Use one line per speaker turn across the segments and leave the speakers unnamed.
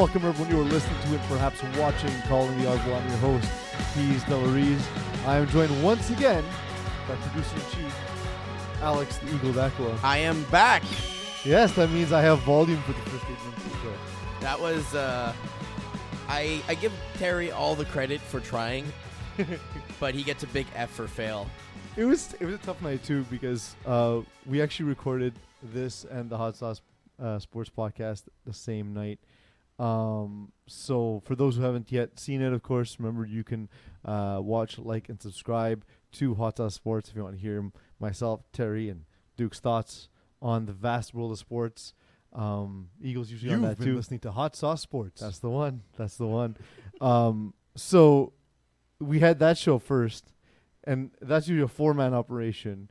Welcome everyone. You are listening to and perhaps watching Calling the Audible. I'm your host, Keys Delariz. I am joined once again by producer in chief, Alex the Eagle Dakwa.
I am back.
Yes, that means I have volume for the first eight minutes of the show.
That was uh I I give Terry all the credit for trying, but he gets a big F for fail.
It was it was a tough night too because uh, we actually recorded this and the Hot Sauce uh, Sports podcast the same night. Um, so for those who haven't yet seen it, of course, remember you can uh, watch, like, and subscribe to Hot Sauce Sports if you want to hear myself, Terry, and Duke's thoughts on the vast world of sports. Um, Eagles usually on
You've
that
been
too.
listening to Hot Sauce Sports.
That's the one. That's the one. um, so we had that show first, and that's usually a four man operation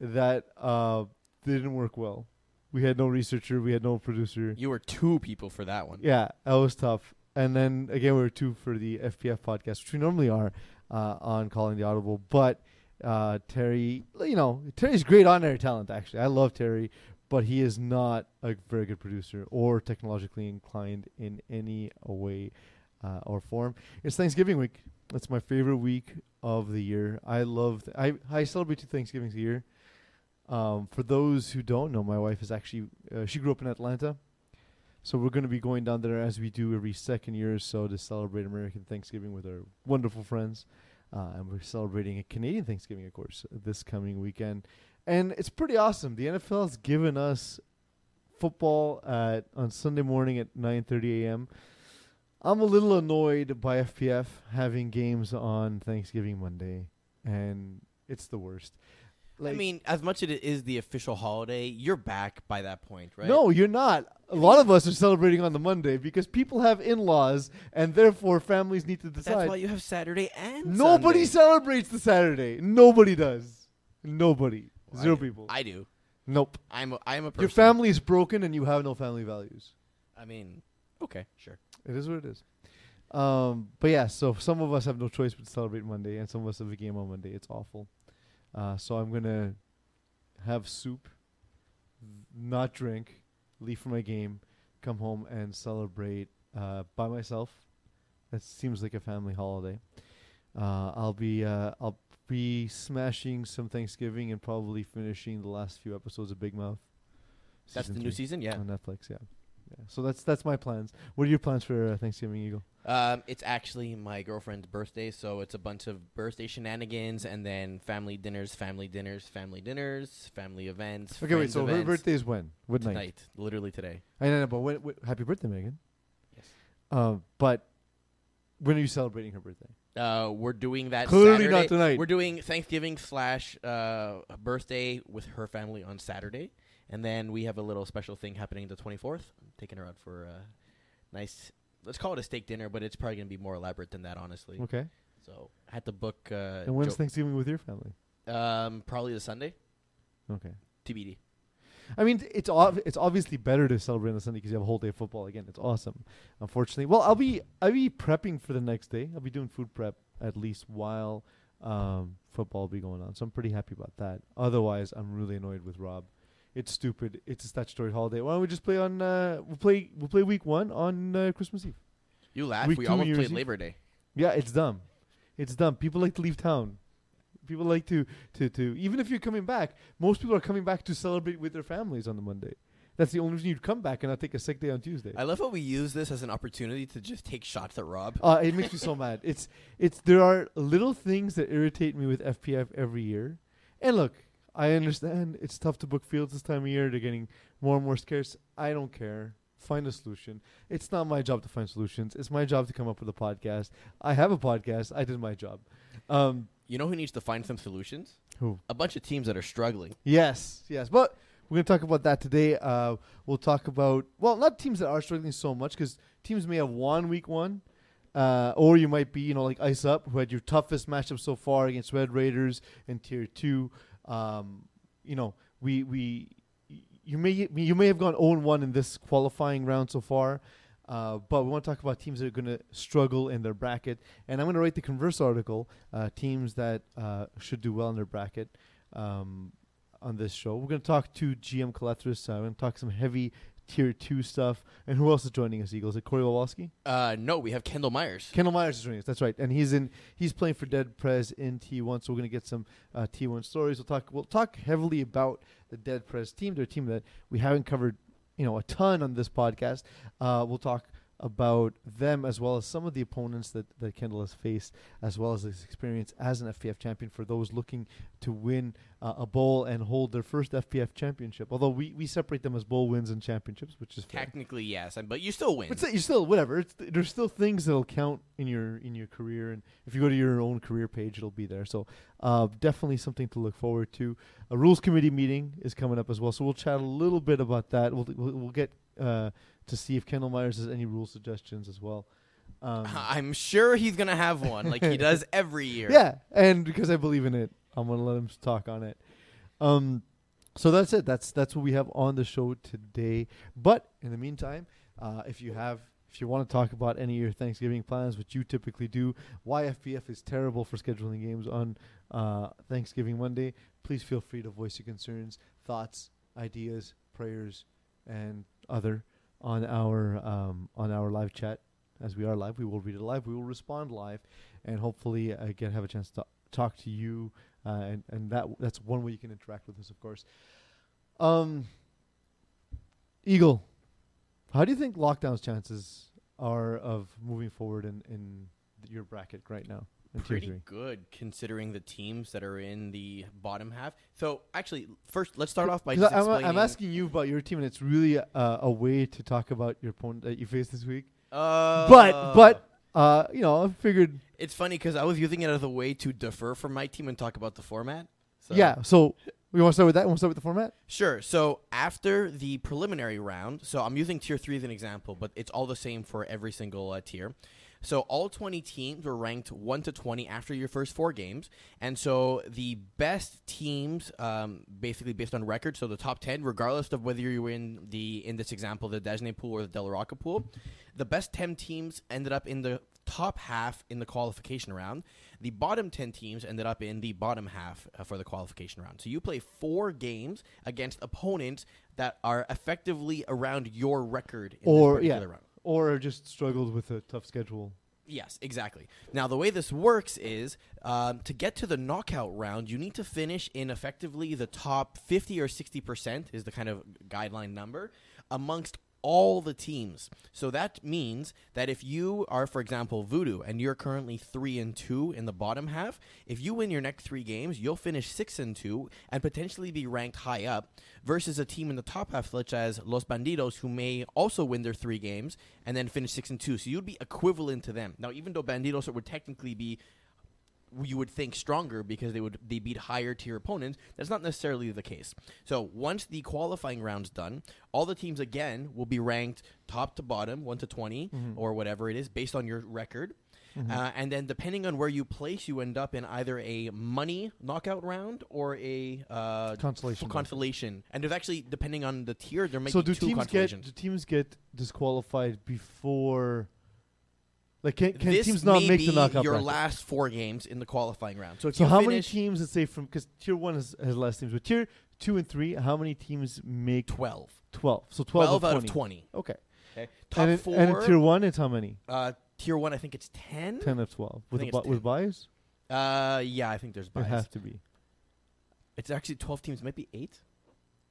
that uh, didn't work well. We had no researcher, we had no producer.
You were two people for that one.
Yeah, that was tough. And then again, we were two for the FPF podcast, which we normally are uh, on Calling the Audible. But uh, Terry, you know, Terry's great on air talent. Actually, I love Terry, but he is not a very good producer or technologically inclined in any way uh, or form. It's Thanksgiving week. That's my favorite week of the year. I love. Th- I I celebrate two Thanksgivings a year. Um, for those who don't know, my wife is actually uh, she grew up in Atlanta. So we're going to be going down there as we do every second year or so to celebrate American Thanksgiving with our wonderful friends. Uh, and we're celebrating a Canadian Thanksgiving, of course, this coming weekend. And it's pretty awesome. The NFL has given us football at on Sunday morning at 9:30 a.m. I'm a little annoyed by FPF having games on Thanksgiving Monday, and it's the worst.
I mean, as much as it is the official holiday, you're back by that point, right?
No, you're not. A lot of us are celebrating on the Monday because people have in-laws, and therefore families need to decide.
That's why you have Saturday and
Nobody
Sunday.
celebrates the Saturday. Nobody does. Nobody.
Well,
Zero
do.
people.
I do.
nope.
I'm a, I'm a person.
Your family is broken, and you have no family values.
I mean, okay, sure.
It is what it is. Um, but yeah, so some of us have no choice but to celebrate Monday, and some of us have a game on Monday. It's awful. Uh, so I'm gonna have soup, not drink, leave for my game, come home and celebrate uh, by myself. That seems like a family holiday. Uh, I'll be uh, I'll be smashing some Thanksgiving and probably finishing the last few episodes of Big Mouth.
That's the
Season
new season, yeah.
on Netflix. Yeah, yeah. So that's that's my plans. What are your plans for uh, Thanksgiving, Eagle?
Um, it's actually my girlfriend's birthday, so it's a bunch of birthday shenanigans and then family dinners, family dinners, family dinners, family events.
Okay, wait.
friends
So her
events.
birthday is when? What night?
tonight, literally today.
I know, but when, when, happy birthday, Megan.
Yes.
Um, but when are you celebrating her birthday?
Uh, we're doing that.
Clearly
Saturday.
not tonight.
We're doing Thanksgiving slash uh, birthday with her family on Saturday, and then we have a little special thing happening the 24th. I'm taking her out for a nice. Let's call it a steak dinner, but it's probably gonna be more elaborate than that, honestly.
Okay.
So I had to book. Uh,
and when's
Jo-
Thanksgiving with your family?
um, probably the Sunday.
Okay.
TBD.
I mean, it's ob- it's obviously better to celebrate on Sunday because you have a whole day of football. Again, it's awesome. Unfortunately, well, I'll be I'll be prepping for the next day. I'll be doing food prep at least while um, football will be going on. So I'm pretty happy about that. Otherwise, I'm really annoyed with Rob. It's stupid. It's a statutory holiday. Why don't we just play on? Uh, we'll play. We'll play week one on uh, Christmas Eve.
You laugh.
Week
we
two,
almost
Year's
played
Eve.
Labor Day.
Yeah, it's dumb. It's dumb. People like to leave town. People like to, to, to even if you're coming back, most people are coming back to celebrate with their families on the Monday. That's the only reason you'd come back and not take a sick day on Tuesday.
I love how we use this as an opportunity to just take shots at Rob.
Uh, it makes me so mad. It's it's there are little things that irritate me with FPF every year. And look, I understand it's tough to book fields this time of year. They're getting more and more scarce. I don't care. Find a solution. It's not my job to find solutions. It's my job to come up with a podcast. I have a podcast. I did my job. Um,
You know who needs to find some solutions?
who?
A bunch of teams that are struggling.
Yes, yes. But we're going to talk about that today. Uh, we'll talk about, well, not teams that are struggling so much because teams may have won week one. Uh, or you might be, you know, like Ice Up, who had your toughest matchup so far against Red Raiders in Tier 2. Um, you know, we, we, you may, you may have gone 0 1 in this qualifying round so far. Uh, but we want to talk about teams that are going to struggle in their bracket. And I'm going to write the converse article, uh, teams that uh, should do well in their bracket. Um, on this show. We're going to talk to GM Caletris. Uh, we're going to talk some heavy tier two stuff. And who else is joining us, Eagles? Is it Corey Wawalski?
Uh, no, we have Kendall Myers.
Kendall Myers is joining us. That's right, and he's in. He's playing for Dead Prez in T1. So we're gonna get some uh, T1 stories. We'll talk. We'll talk heavily about the Dead Prez team. They're a team that we haven't covered, you know, a ton on this podcast. Uh, we'll talk about them as well as some of the opponents that, that Kendall has faced, as well as his experience as an FPF champion for those looking to win uh, a bowl and hold their first FPF championship. Although we, we separate them as bowl wins and championships, which is fair.
Technically, yes, but you still win.
But you still whatever. It's, there's still things that'll count in your in your career, and if you go to your own career page, it'll be there. So uh, definitely something to look forward to. A rules committee meeting is coming up as well, so we'll chat a little bit about that. We'll we'll, we'll get uh, to see if Kendall Myers has any rule suggestions as well. Um,
I'm sure he's gonna have one, like he does every year.
yeah, and because I believe in it, I'm gonna let him talk on it. Um, so that's it. That's that's what we have on the show today. But in the meantime, uh, if you have, if you want to talk about any of your Thanksgiving plans, which you typically do, why FPF is terrible for scheduling games on uh, Thanksgiving Monday, please feel free to voice your concerns, thoughts, ideas, prayers, and other on our um, on our live chat. As we are live, we will read it live. We will respond live, and hopefully uh, again have a chance to talk to you. Uh, and and that that's one way you can interact with us, of course. Um, Eagle, how do you think lockdown's chances are of moving forward in in your bracket right now?
Pretty
three?
good considering the teams that are in the bottom half. So actually, first let's start off by just
I'm,
explaining.
I'm asking you about your team, and it's really uh, a way to talk about your opponent that you faced this week.
Uh,
but but uh, you know, I figured
it's funny because I was using it as a way to defer from my team and talk about the format. So.
yeah. So we want to start with that. We want to start with the format.
Sure. So after the preliminary round, so I'm using tier three as an example, but it's all the same for every single uh, tier. So all 20 teams were ranked 1 to 20 after your first four games. And so the best teams, um, basically based on record, so the top 10, regardless of whether you were in the in this example, the Desnay pool or the Del Rocca pool, the best 10 teams ended up in the top half in the qualification round. The bottom 10 teams ended up in the bottom half uh, for the qualification round. So you play four games against opponents that are effectively around your record in
Or,
this
yeah.
particular round.
Or just struggled with a tough schedule.
Yes, exactly. Now, the way this works is um, to get to the knockout round, you need to finish in effectively the top 50 or 60% is the kind of guideline number amongst all the teams. So that means that if you are, for example, Voodoo, and you're currently three and two in the bottom half, if you win your next three games, you'll finish six and two and potentially be ranked high up. Versus a team in the top half, such as Los Bandidos, who may also win their three games and then finish six and two. So you'd be equivalent to them. Now, even though Bandidos would technically be you would think stronger because they would they beat higher tier opponents. That's not necessarily the case. So once the qualifying round's done, all the teams again will be ranked top to bottom, one to 20
Mhm.
or whatever it is, based on your record.
Mhm.
Uh, and then depending on where you place, you end up in either a money knockout round or a uh,
Consolation.
consolation. And there's actually depending on the tier, there might
so
be
do
two
teams get do teams get disqualified before? Like can, can
this
teams not
may
make
be
the knockout
your
bracket?
last four games in the qualifying round. So if
So
you
how
finish
many teams? Let's say from because tier one has, has less teams, but tier two and three, how many teams make
12.
twelve? So twelve,
12
of
out
20.
of 20.
Okay.
Okay. Top
and in,
four.
and in tier one, it's how many?
uh, tier one, I think it's 10.
Ten of twelve with
think
a,
it's
bu- with
10.
buys.
Uh, yeah, I think there's buys.
It
bias.
has to be.
It's actually 12 teams. Might be eight.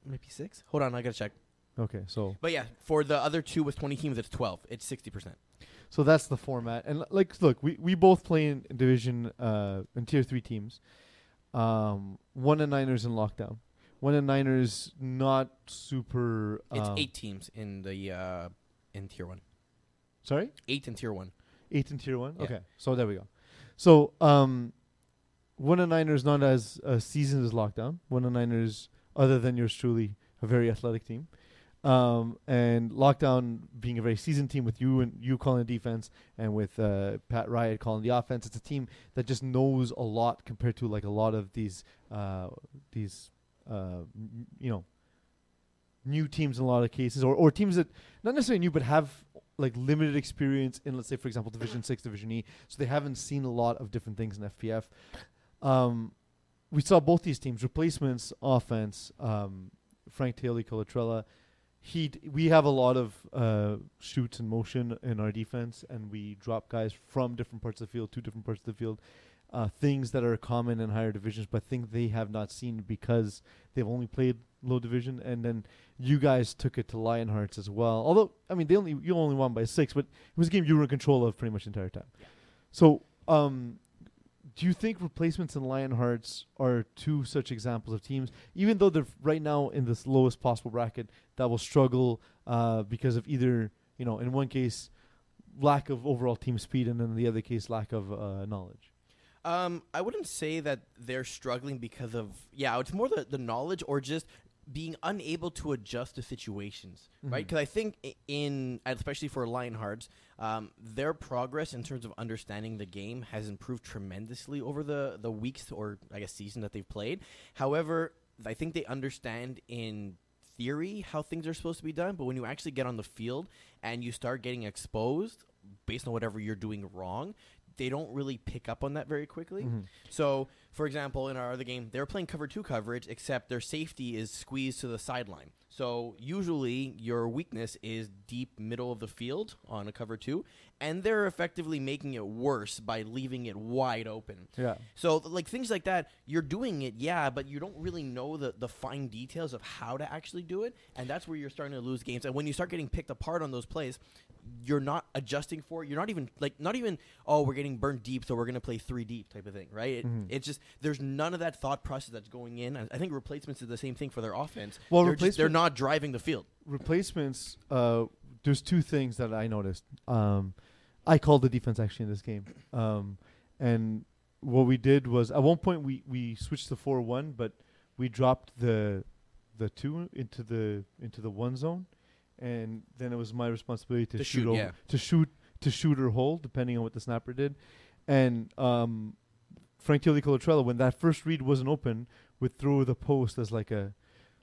Might be six. Hold on, I gotta check.
Okay, so
But yeah, for the other two with 20 teams, it's 12. It's 60%.
So that's the format. And like, look, we, we both play in division uh in tier three teams. Um, one and Niners in lockdown. One and Niners not super.
It's
um,
eight teams in the uh, in tier one.
Sorry.
Eight in tier one.
Eight in tier one.
Yeah.
Okay, so there we go. So um, one and Niners not as uh, seasoned as lockdown. One and Niners, other than yours truly, a very athletic team. Um, and lockdown being a very seasoned team with you and you calling the defense and with uh, Pat Riot calling the offense. It's a team that just knows a lot compared to like a lot of these uh, these uh, m- you know new teams in a lot of cases or, or teams that not necessarily new but have like limited experience in let's say for example division 6 division e so they haven't seen a lot of different things in fpf um, we saw both these teams replacements offense um, frank taylor colatrella he d- we have a lot of uh, shoots in motion in our defense, and we drop guys from different parts of the field to different parts of the field. Uh, things that are common in higher divisions, but things they have not seen because they've only played low division. And then you guys took it to Lionhearts as well. Although I mean, they only you only won by six, but it was a game you were in control of pretty much the entire time.
Yeah.
So, um, do you think replacements and Lionhearts are two such examples of teams, even though they're right now in this lowest possible bracket, that will struggle uh, because of either you know, in one case, lack of overall team speed, and in the other case, lack of uh, knowledge.
Um, I wouldn't say that they're struggling because of yeah. It's more the the knowledge or just being unable to adjust to situations, right?
Mhm.
Because I think in especially for Lionhearts, um, their progress in terms of understanding the game has improved tremendously over the the weeks or I guess season that they've played. However, I think they understand in theory how things are supposed to be done, but when you actually get on the field and you start getting exposed based on whatever you're doing wrong, they don't really pick up on that very quickly.
Mhm.
So, for example, in our other game, they were playing cover two coverage, except their safety is squeezed to the sideline. So, usually your weakness is deep middle of the field on a cover two, and they're effectively making it worse by leaving it wide open.
Yeah.
So, like things like that, you're doing it, yeah, but you don't really know the, the fine details of how to actually do it, and that's where you're starting to lose games. And when you start getting picked apart on those plays, you're not adjusting for it. You're not even like not even oh we're getting burned deep, so we're gonna play three deep type of thing, right? It,
Mhm.
It's just there's none of that thought process that's going in. I think replacements is the same thing for their offense.
Well,
they're, just, they're not driving the field.
replacements, uh, there's two things that I noticed. Um, I called the defense actually in this game, um, and what we did was at one point we we switched to four one, but we dropped the the two into the into the one zone, and then it was my responsibility to,
To
shoot,
shoot,
over,
yeah.
to shoot to shoot or hold depending on what the snapper did, and um, Frank Tilly Colatrella when that first read wasn't open would throw the post as like a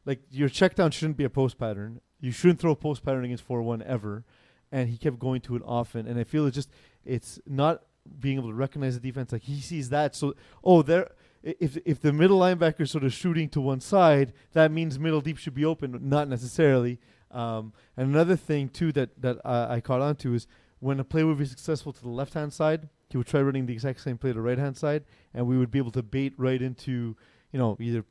like your check down shouldn't be a post pattern. You shouldn't throw a post pattern against four one ever. And he kept going to it often. And I feel it's just it's not being able to recognize the defense. Like he sees that, so oh there. If if the middle linebacker is sort of shooting to one side, that means middle deep should be open. Not necessarily. Um, and another thing too that that uh, I caught on to is when a play would be successful to the left hand side, he would try running the exact same play to the right hand side, and we would be able to bait right into you know either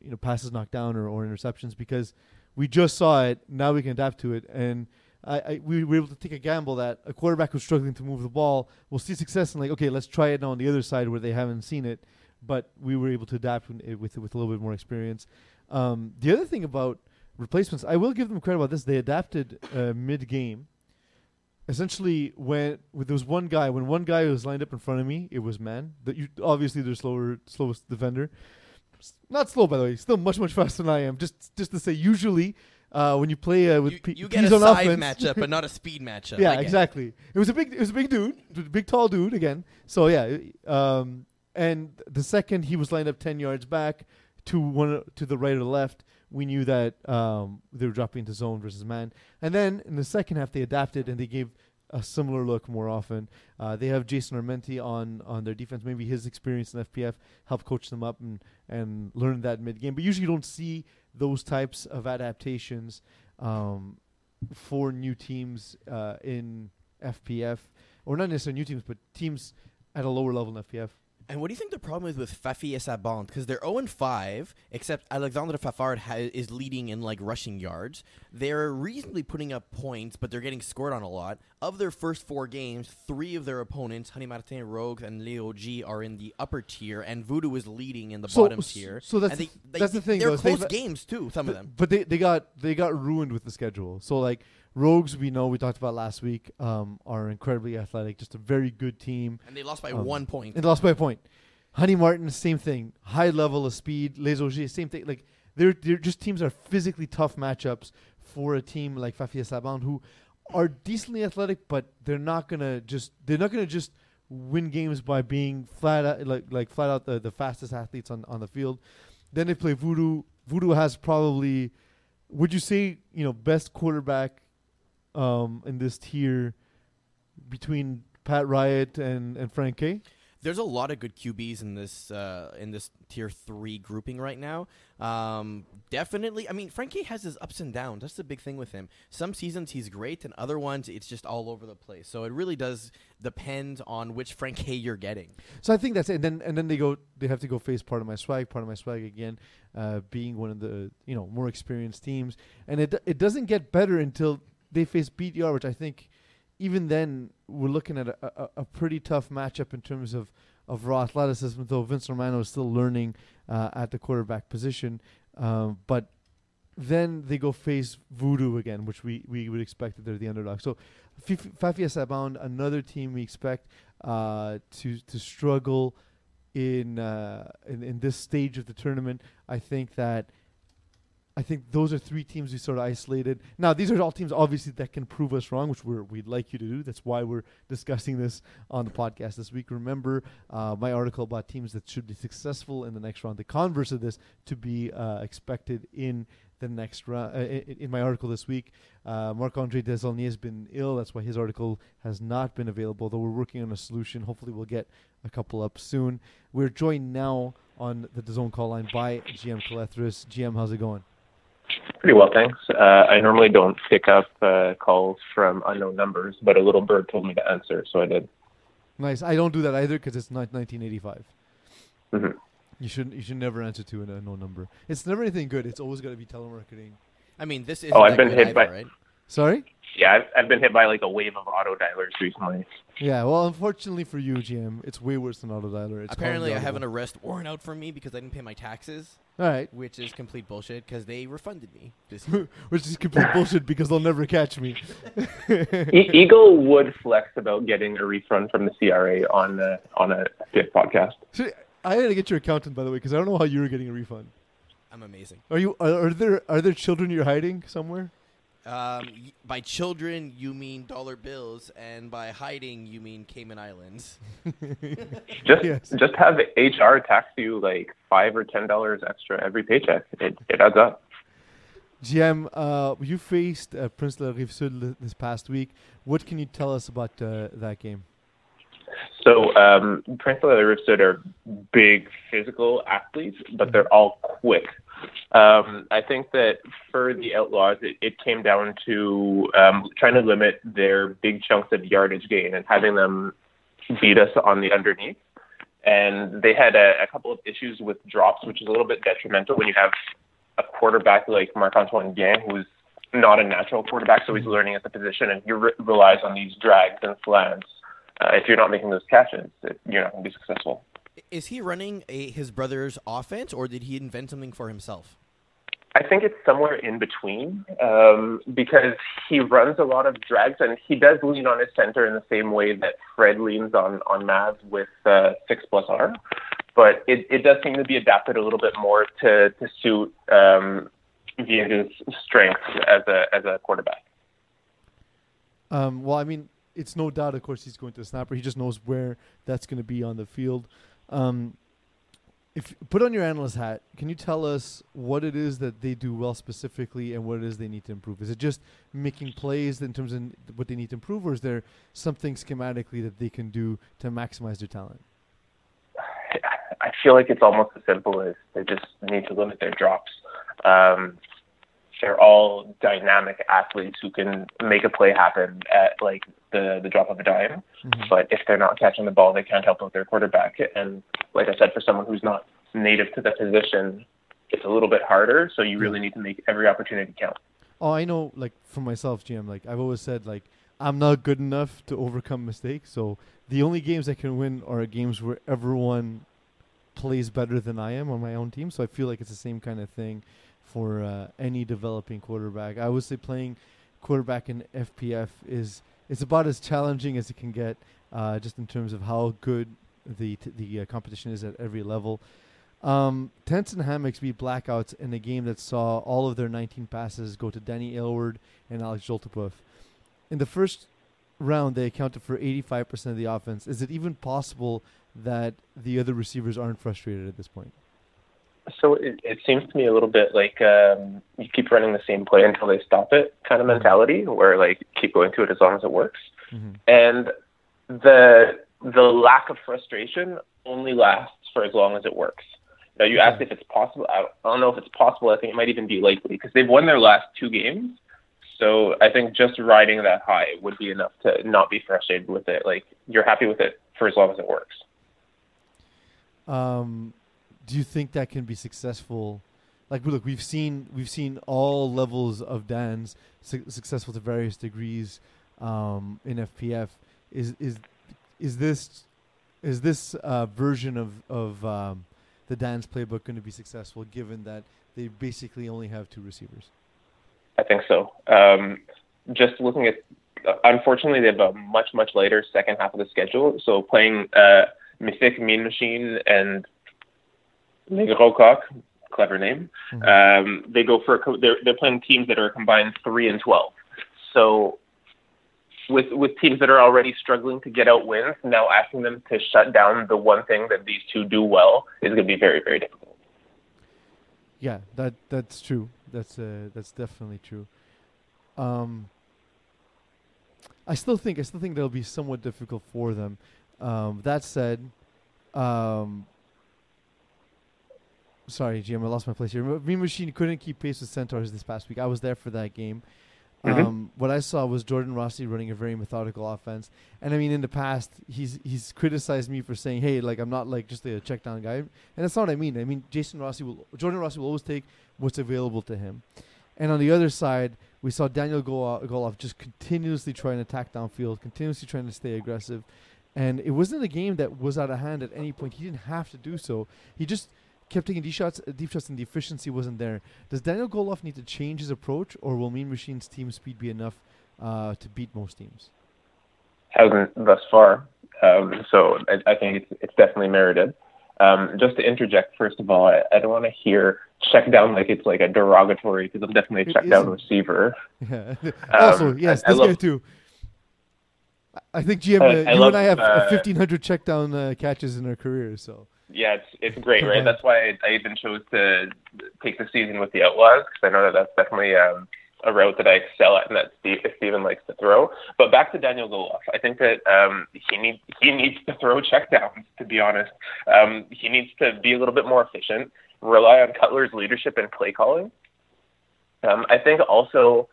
you know passes knocked down or, or interceptions because we just saw it. Now we can adapt to it, and I, I we were able to take a gamble that a quarterback who's struggling to move the ball will see success and like okay, let's try it now on the other side where they haven't seen it, but we were able to adapt with with, a little bit more experience. Um, the other thing about replacements, I will give them credit about this. They adapted uh, mid game. Essentially, when, when there was one guy, when one guy was lined up in front of me, it was man. That you obviously they're slower, slowest defender. S- Not slow, by the way. Still much much faster than I am. Just just to say, usually uh, when you play uh, with
You,
P-
you get a
on
size
offense,
matchup, but not a speed matchup.
Yeah,
it.
exactly. It was a big, it was a big dude, a big tall dude again. So yeah, um, and the second he was lined up ten yards back to one to the right or left, we knew that um, they were dropping into zone versus man. And then in the second half, they adapted and they gave a similar look more often. Uh, they have Jason Armenti on on their defense. Maybe his experience in FPF helped coach them up and and learn that mid game. But usually, you don't see those types of adaptations um, for new teams uh, in FPF, or not necessarily new teams, but teams at a lower level in FPF.
And what do you think the problem is with Fafi et Sabant? Because they're 0 5, except Alexandre Fafard ha- is leading in like rushing yards. They're reasonably putting up points, but they're getting scored on a lot. Of their first four games, three of their opponents, Honey Martin Rogues and Leo G, are in the upper tier, and Voodoo is leading in the
So-
bottom tier.
so that's
and
the
they,
th-
they-
that's the thing,
They're
though, is they've-
close games too. Some of them.
But they, they got they got ruined with the schedule. So like Rogues, we know we talked about last week, um, are incredibly athletic, just a very good team,
And they lost by
Um,
one point.
and they lost by a point. Honey Martin, same thing, high level of speed. Les Augiers, same thing. Like they're they're just teams are physically tough matchups for a team like Fafia Saban who are decently athletic, but they're not gonna just they're not gonna just win games by being flat out, like like flat out the, the fastest athletes on, on the field. Then they play Voodoo. Voodoo has probably would you say, you know, best quarterback um, in this tier between Pat Riot and, and Frank K?
there's a lot of good QBs in this uh, in this tier three grouping right now. Um, definitely, I mean, Frankie has his ups and downs. That's the big thing with him. Some seasons he's great, and other ones it's just all over the place. So it really does depend on which Frankie you're getting.
So I think that's it. And then and then they go they have to go face part of my swag, part of my swag again, uh, being one of the you know more experienced teams, and it it doesn't get better until they face BDR, which I think even then we're looking at a, a, a pretty tough matchup in terms of of raw athleticism. Though Vince Romano is still learning uh, at the quarterback position, um, but then they go face Voodoo again, which we, we would expect that they're the underdog. So Fafia Sabound, another team we expect uh, to to struggle in, uh, in in this stage of the tournament. I think that I think those are three teams we sort of isolated. Now, these are all teams obviously that can prove us wrong, which we're, we'd like you to do. That's why we're discussing this on the podcast this week. Remember uh, my article about teams that should be successful in the next round. The converse of this to be uh, expected in the next round. Uh, in, my article this week, uh, Marc Andre Desaulniers has been ill. That's why his article has not been available. Though we're working on a solution. Hopefully, we'll get a couple up soon. We're joined now on the DAZN call line by GM Calethris. GM, how's it going?
Pretty well, thanks. Uh, I normally don't pick up uh, calls from unknown numbers, but a little bird told me to answer, so I did.
Nice. I don't do that either because it's not 1985.
Mm-hmm.
You shouldn't. you should never answer to an unknown number. It's never anything good. It's always got to be telemarketing.
I mean, this is.
Oh, I've been hit
either,
by.
Right?
Sorry.
Yeah, I've, I've been hit by like a wave of auto dialers recently.
Yeah, well, unfortunately for you, GM, it's way worse than auto dialer. It's
Apparently, I have an arrest warrant out for me because I didn't pay my taxes.
All right.
Which is complete bullshit because they refunded me.
which is complete bullshit because they'll never catch me.
e- Eagle would flex about getting a refund from the CRA on the on a fifth podcast.
I had to get your accountant by the way because I don't know how you were getting a refund.
I'm amazing.
Are you? Are, are there are there children you're hiding somewhere?
Um, by children, you mean dollar bills, and by hiding, you mean Cayman Islands.
just
Yes.
just have HR tax you like five or ten dollars extra every paycheck. It it adds up.
GM, uh, you faced uh, Prince de la Rive Sud this past week. What can you tell us about uh, that game?
So um, Prince of the Rive are big physical athletes, but they're all quick. Um, I think that for the Outlaws, it, it came down to um, trying to limit their big chunks of yardage gain and having them beat us on the underneath. And they had a, a couple of issues with drops, which is a little bit detrimental when you have a quarterback like Marc Antoine Guin, who's not a natural quarterback, so he's learning at the position, and he re- relies on these drags and slants. Uh, if you're not making those catches, it, you're not going to be successful.
Is he running a, his brother's offense, or did he invent something for himself?
I think it's somewhere in between um, because he runs a lot of drags and he does lean on his center in the same way that Fred leans on on Mavs with uh, six plus R. But it, it does seem to be adapted a little bit more to to suit um, Viega's strengths as a as a quarterback.
Um, well, I mean, it's no doubt, of course, he's going to snapper. He just knows where that's going to be on the field. Um, if put on your analyst hat, can you tell us what it is that they do well specifically, and what it is they need to improve? Is it just making plays in terms of what they need to improve, or is there something schematically that they can do to maximize their talent?
I feel like it's almost as simple as they just need to limit their drops. Um, they're all dynamic athletes who can make a play happen at like the the drop of a dime.
Mm-hmm.
But if they're not catching the ball, they can't help out their quarterback. And like I said, for someone who's not native to the position, it's a little bit harder. So you really need to make every opportunity count.
Oh, I know. Like for myself, GM. Like I've always said, like I'm not good enough to overcome mistakes. So the only games I can win are games where everyone plays better than I am on my own team. So I feel like it's the same kind of thing for uh, any developing quarterback. I would say playing quarterback in FPF is it's about as challenging as it can get, uh, just in terms of how good the t- the uh, competition is at every level. Um, Tents and Hammocks beat Blackouts in a game that saw all of their 19 passes go to Danny Aylward and Alex Joltepuff. In the first round, they accounted for 85% of the offense. Is it even possible that the other receivers aren't frustrated at this point?
So it, it seems to me a little bit like um, you keep running the same play until they stop it kind of mentality, where like keep going to it as long as it works.
Mm-hmm.
And the the lack of frustration only lasts for as long as it works. Now, you asked if it's possible. I don't, I don't know if it's possible. I think it might even be likely because they've won their last two games. So I think just riding that high would be enough to not be frustrated with it. Like you're happy with it for as long as it works.
Um, do you think that can be successful? Like, look, we've seen we've seen all levels of Dans su- successful to various degrees um, in FPF. Is is is this is this uh, version of of um, the Dans playbook going to be successful, given that they basically only have two receivers?
I think so. Um, just looking at, unfortunately, they have a much much later second half of the schedule. So playing uh, Mythic, Mean Machine, and Gros Coq, clever name.
Mhm.
Um, they go for a co- they're they're playing teams that are combined three and twelve. So with with teams that are already struggling to get out wins, now asking them to shut down the one thing that these two do well is going to be very very difficult.
Yeah, that that's true. That's uh, that's definitely true. Um, I still think I still think that'll be somewhat difficult for them. Um, that said, um, sorry, GM, I lost my place here. Mean Machine couldn't keep pace with Centaurs this past week. I was there for that game.
Mhm.
Um, what I saw was Jordan Rossi running a very methodical offense, and I mean, in the past, he's he's criticized me for saying, "Hey, like I'm not like just a check down guy," and that's not what I mean. I mean, Jason Rossi will, Jordan Rossi will always take what's available to him, and on the other side, we saw Daniel Golo- Goloff just continuously trying to attack downfield, continuously trying to stay aggressive, and it wasn't a game that was out of hand at any point. He didn't have to do so. He just kept taking deep shots, uh, deep shots, and the efficiency wasn't there. Does Daniel Goloff need to change his approach, or will Mean Machine's team speed be enough uh, to beat most teams?
hasn't thus far. Um, so I, I think it's, it's definitely merited. Um, just to interject, first of all, I, I don't want to hear check down like it's like a derogatory because I'm definitely a check down receiver.
Yeah. also,
Um,
yes,
I- I
this guy
love-
too. I- I think GM,
I-
uh,
I
you
love,
and I have
uh,
1,500 check down uh, catches in our careers, so.
Yeah, it's it's great, right? That's why I, I even chose to take the season with the Outlaws because I know that that's definitely um, a route that I excel at and that Steve, Steven likes to throw. But back to Daniel Goloff, I think that um, he needs he needs to throw checkdowns. To be honest, um, he needs to be a little bit more efficient, rely on Cutler's leadership and play calling. Um, I think also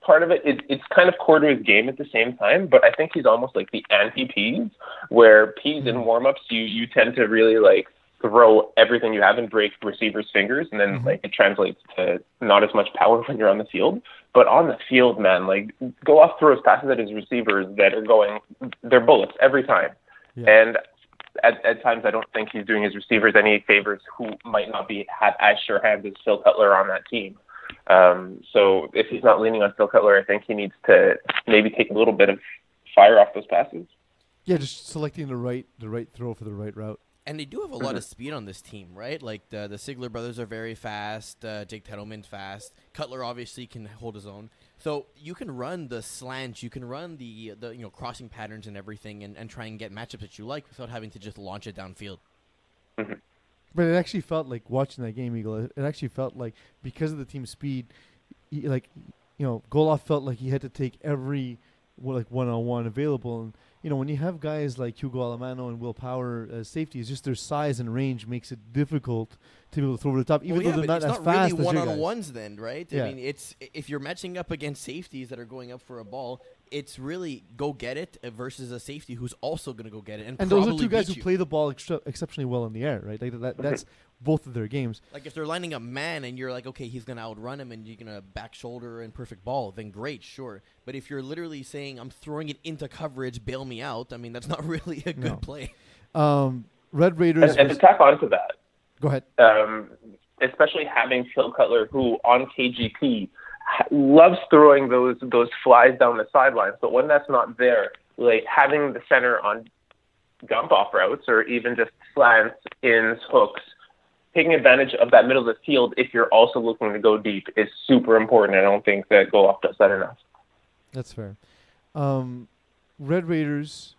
part of it, it it's kind of core to his game at the same time, but I think he's almost like the anti Peas, where Peas in warm ups you you tend to really like throw everything you have and break receivers' fingers, and then
Mhm.
like it translates to not as much power when you're on the field. But on the field, man, like Goloff throws passes at his receivers that are going, they're bullets every time.
Yeah.
And at, at times, I don't think he's doing his receivers any favors who might not be have as sure hands as Phil Cutler on that team. Um, so if he's not leaning on Phil Cutler, I think he needs to maybe take a little bit of fire off those passes.
Yeah, just selecting the right the right throw for the right route.
And they do have a lot of speed on this team, right? Like the the Sigler brothers are very fast. Uh, Jake Tettleman's fast. Cutler obviously can hold his own. So you can run the slants, you can run the the you know crossing patterns and everything, and, and try and get matchups that you like without having to just launch it downfield.
But it actually felt like watching that game, Eagle. It, actually felt like because of the team speed, he, like you know, Goloff felt like he had to take every well, like one on one available. And you know, when you have guys like Hugo Alamano and Will Power as safeties, just their size and range makes it difficult to be able to throw over the top, even
well, yeah,
though they're not as
not
fast
really
as
one on
guys.
ones. then, right?
Yeah.
I mean, it's if you're matching up against safeties that are going up for a ball, it's really go get it versus a safety who's also going to go get it. And,
And those are two guys who
you.
play the ball extra- exceptionally well in the air, right? Like that, that's both of their games.
Like if they're lining up man and you're like, okay, he's gonna outrun him and you're gonna back shoulder and perfect ball, then great, sure. But if you're literally saying I'm throwing it into coverage, bail me out, I mean that's not really a good
No.
play.
Um, Red Raiders.
And, and to
was-
tack on to that,
go ahead.
um, especially having Phil Cutler, who on KGP ha- loves throwing those those flies down the sidelines, but when that's not there, like having the center on dump off routes or even just slants, ins, hooks, taking advantage of that middle of the field if you're also looking to go deep is super important. I don't think that Goloff does that enough.
That's fair. Um, Red Raiders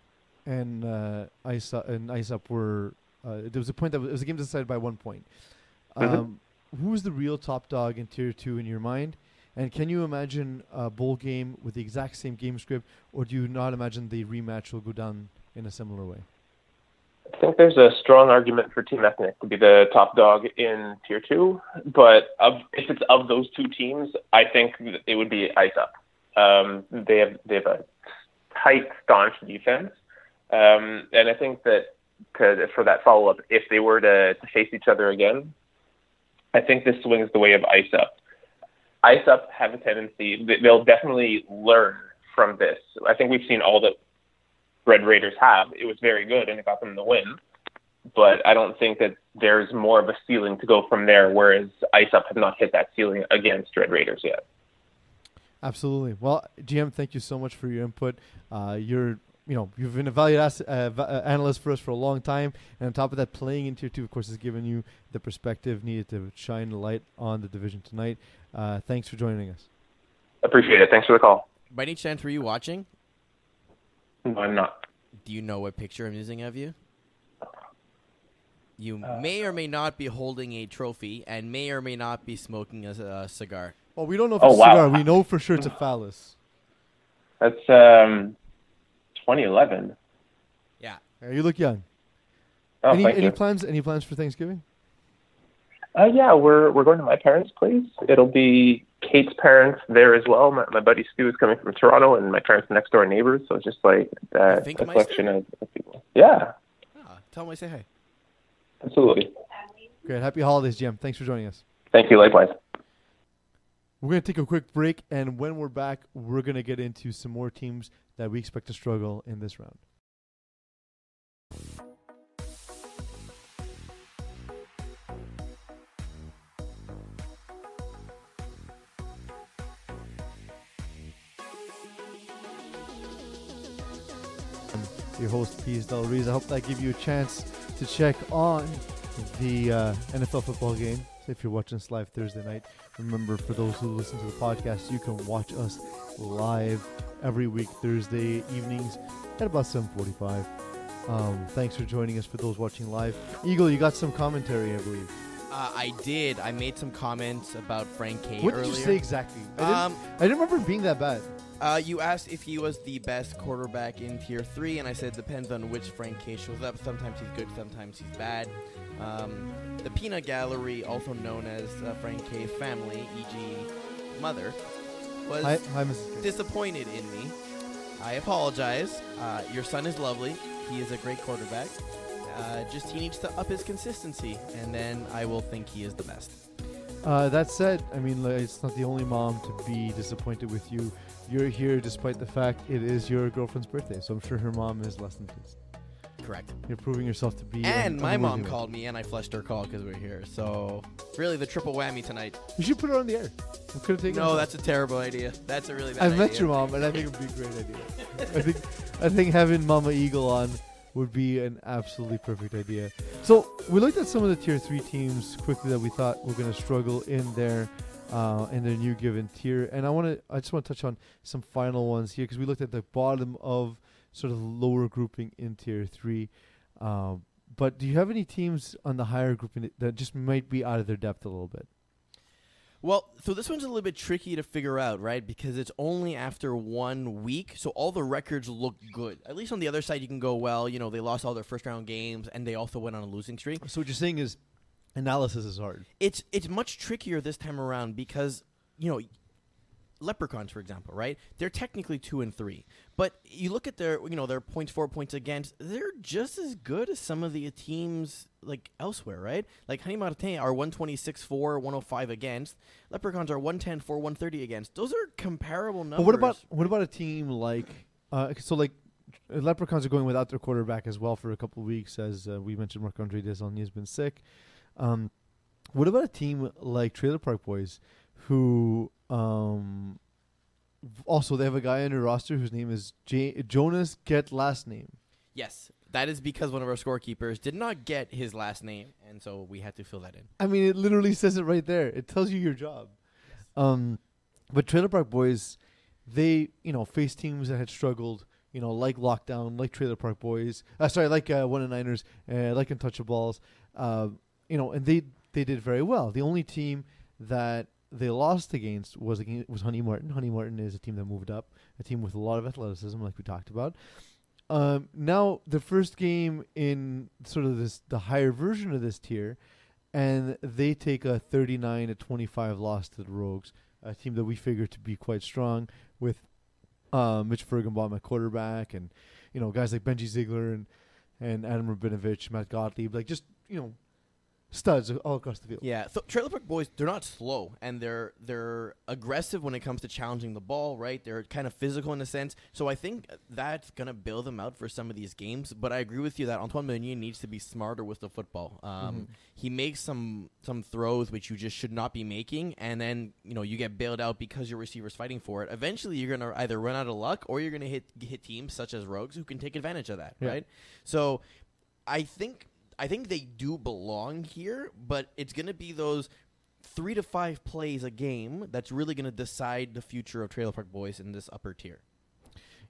and uh, Ice Up, and Ice Up were. Uh, there was a point that was, it was a game decided by one point. Um,
Mhm.
Who's the real top dog in Tier Two in your mind? And can you imagine a bowl game with the exact same game script, or do you not imagine the rematch will go down in a similar way?
I think there's a strong argument for Team Ethnic to be the top dog in Tier Two, but of, if it's of those two teams, I think it would be Ice Up. Um, they have they have a tight, staunch defense, um, and I think that to, for that follow up, if they were to, to face each other again, I think this swings the way of Ice Up. Ice Up have a tendency; they'll definitely learn from this. I think we've seen all that Red Raiders have. It was very good and it got them the win. But I don't think that there's more of a ceiling to go from there, whereas Ice Up have not hit that ceiling against Red Raiders yet.
Absolutely. Well, GM, thank you so much for your input. Uh, you're, you know, you've been a valued as- uh, uh, analyst for us for a long time, and on top of that, playing in tier two, of course, has given you the perspective needed to shine a light on the division tonight. Uh, thanks for joining us.
Appreciate it. Thanks for the call.
By any chance, were you watching?
No, I'm not.
Do you know what picture I'm using of you? You
Uh,
may or may not be holding a trophy and may or may not be smoking a, a cigar.
Well, we don't know if
Oh,
it's a
wow.
cigar. We know for sure it's a phallus.
That's um, 2011.
Yeah.
You look young.
Oh,
any
thank
any
you.
plans? Any plans for Thanksgiving?
Uh, yeah, we're we're going to my parents' place. It'll be Kate's parents there as well. My, my buddy Stu is coming from Toronto, and my parents are next door neighbors. So it's just like uh, a collection of, of people. Yeah,
Ah, tell them I say hi.
absolutely.
Great. Happy holidays, GM. Thanks for joining us.
Thank you. Likewise.
We're going to take a quick break, and when we're back, we're going to get into some more teams that we expect to struggle in this round. Your host, Keys Del Reese. I hope that gave you a chance to check on the uh, NFL football game. If you're watching us live Thursday night, remember for those who listen to the podcast, you can watch us live every week Thursday evenings at about 7:45. Um, thanks for joining us for those watching live. Eagle, you got some commentary, I believe.
Uh, I did. I made some comments about Frank K
what
earlier.
did you say exactly? I didn't,
Um,
I didn't remember being that bad.
Uh, you asked if he was the best quarterback in Tier 3, and I said depends on which Frank K shows up. Sometimes he's good, sometimes he's bad. Um, the Peanut Gallery, also known as uh, Frank K's family, e.g., mother, was
Hi, hi.
Disappointed in me. I apologize. Uh, your son is lovely. He is a great quarterback. Uh, just he needs to up his consistency, and then I will think he is the best.
Uh, that said, I mean, it's not the only mom to be disappointed with you. You're here despite the fact it is your girlfriend's birthday, so I'm sure her mom is less than pleased.
Correct.
You're proving yourself to be.
And
an
my mom called me, and I flushed her call because we're here. So really, the triple whammy tonight.
You should put it on the air. We could have taken.
No, that's a terrible idea. That's a really bad idea.
I've
idea.
met your mom, and I think it'd be a great idea. I think, I think having Mama Eagle on would be an absolutely perfect idea. So we looked at some of the tier three teams quickly that we thought were going to struggle in their uh, in their new given tier, and I want to I just want to touch on some final ones here because we looked at the bottom of sort of lower grouping in tier three. Um, but do you have any teams on the higher grouping that just might be out of their depth a little bit?
Well, so this one's a little bit tricky to figure out, right? Because it's only after one week, so all the records look good. At least on the other side, you can go, well, you know, they lost all their first round games, and they also went on a losing streak.
So what you're saying is analysis is hard.
It's it's much trickier this time around because you know leprechauns for example right they're technically two and three but you look at their you know their points for points against they're just as good as some of the teams like elsewhere right like honey martin are 126 for 105 against leprechauns are 110 for 130 against those are comparable numbers
But what about what about a team like uh, so like Leprechauns are going without their quarterback as well for a couple of weeks, as uh, we mentioned. Marc Andre Desaulniers has been sick. Um, what about a team like Trailer Park Boys, who um, also they have a guy on their roster whose name is J- Jonas Get last name.
yes that is because one of our scorekeepers did not get his last name and so we had to fill that in
I mean, it literally says it right there. It tells you your job. Um, but Trailer Park Boys, they you know face teams that had struggled, you know, like Lockdown, like Trailer Park Boys. Uh, sorry, like uh, One and Niners, uh, like Untouchables. Uh, you know, and they they did very well. The only team that they lost against was against, was Honey Martin. Honey Martin is a team that moved up, a team with a lot of athleticism, like we talked about. um, now the first game in sort of this the higher version of this tier, and they take a 39 to 25 loss to the Rogues, a team that we figure to be quite strong with uh, Mitch Fergenbaum at quarterback, and you know guys like Benji Ziegler and and Adam Rabinovich, Matt Gottlieb, like just you know studs all across the field.
Yeah, so Trailer Park Boys, they're not slow and they're they're aggressive when it comes to challenging the ball, right? They're kind of physical in a sense. So I think that's gonna bail them out for some of these games. But I agree with you that Antoine Meunier needs to be smarter with the football. Um,
Mhm.
He makes some some throws which you just should not be making, and then you know you get bailed out because your receiver's fighting for it. Eventually, you're gonna either run out of luck or you're gonna hit hit teams such as Rogues who can take advantage of that,
Yeah.
right? So I think I think they do belong here, but it's going to be those three to five plays a game that's really going to decide the future of Trailer Park Boys in this upper tier.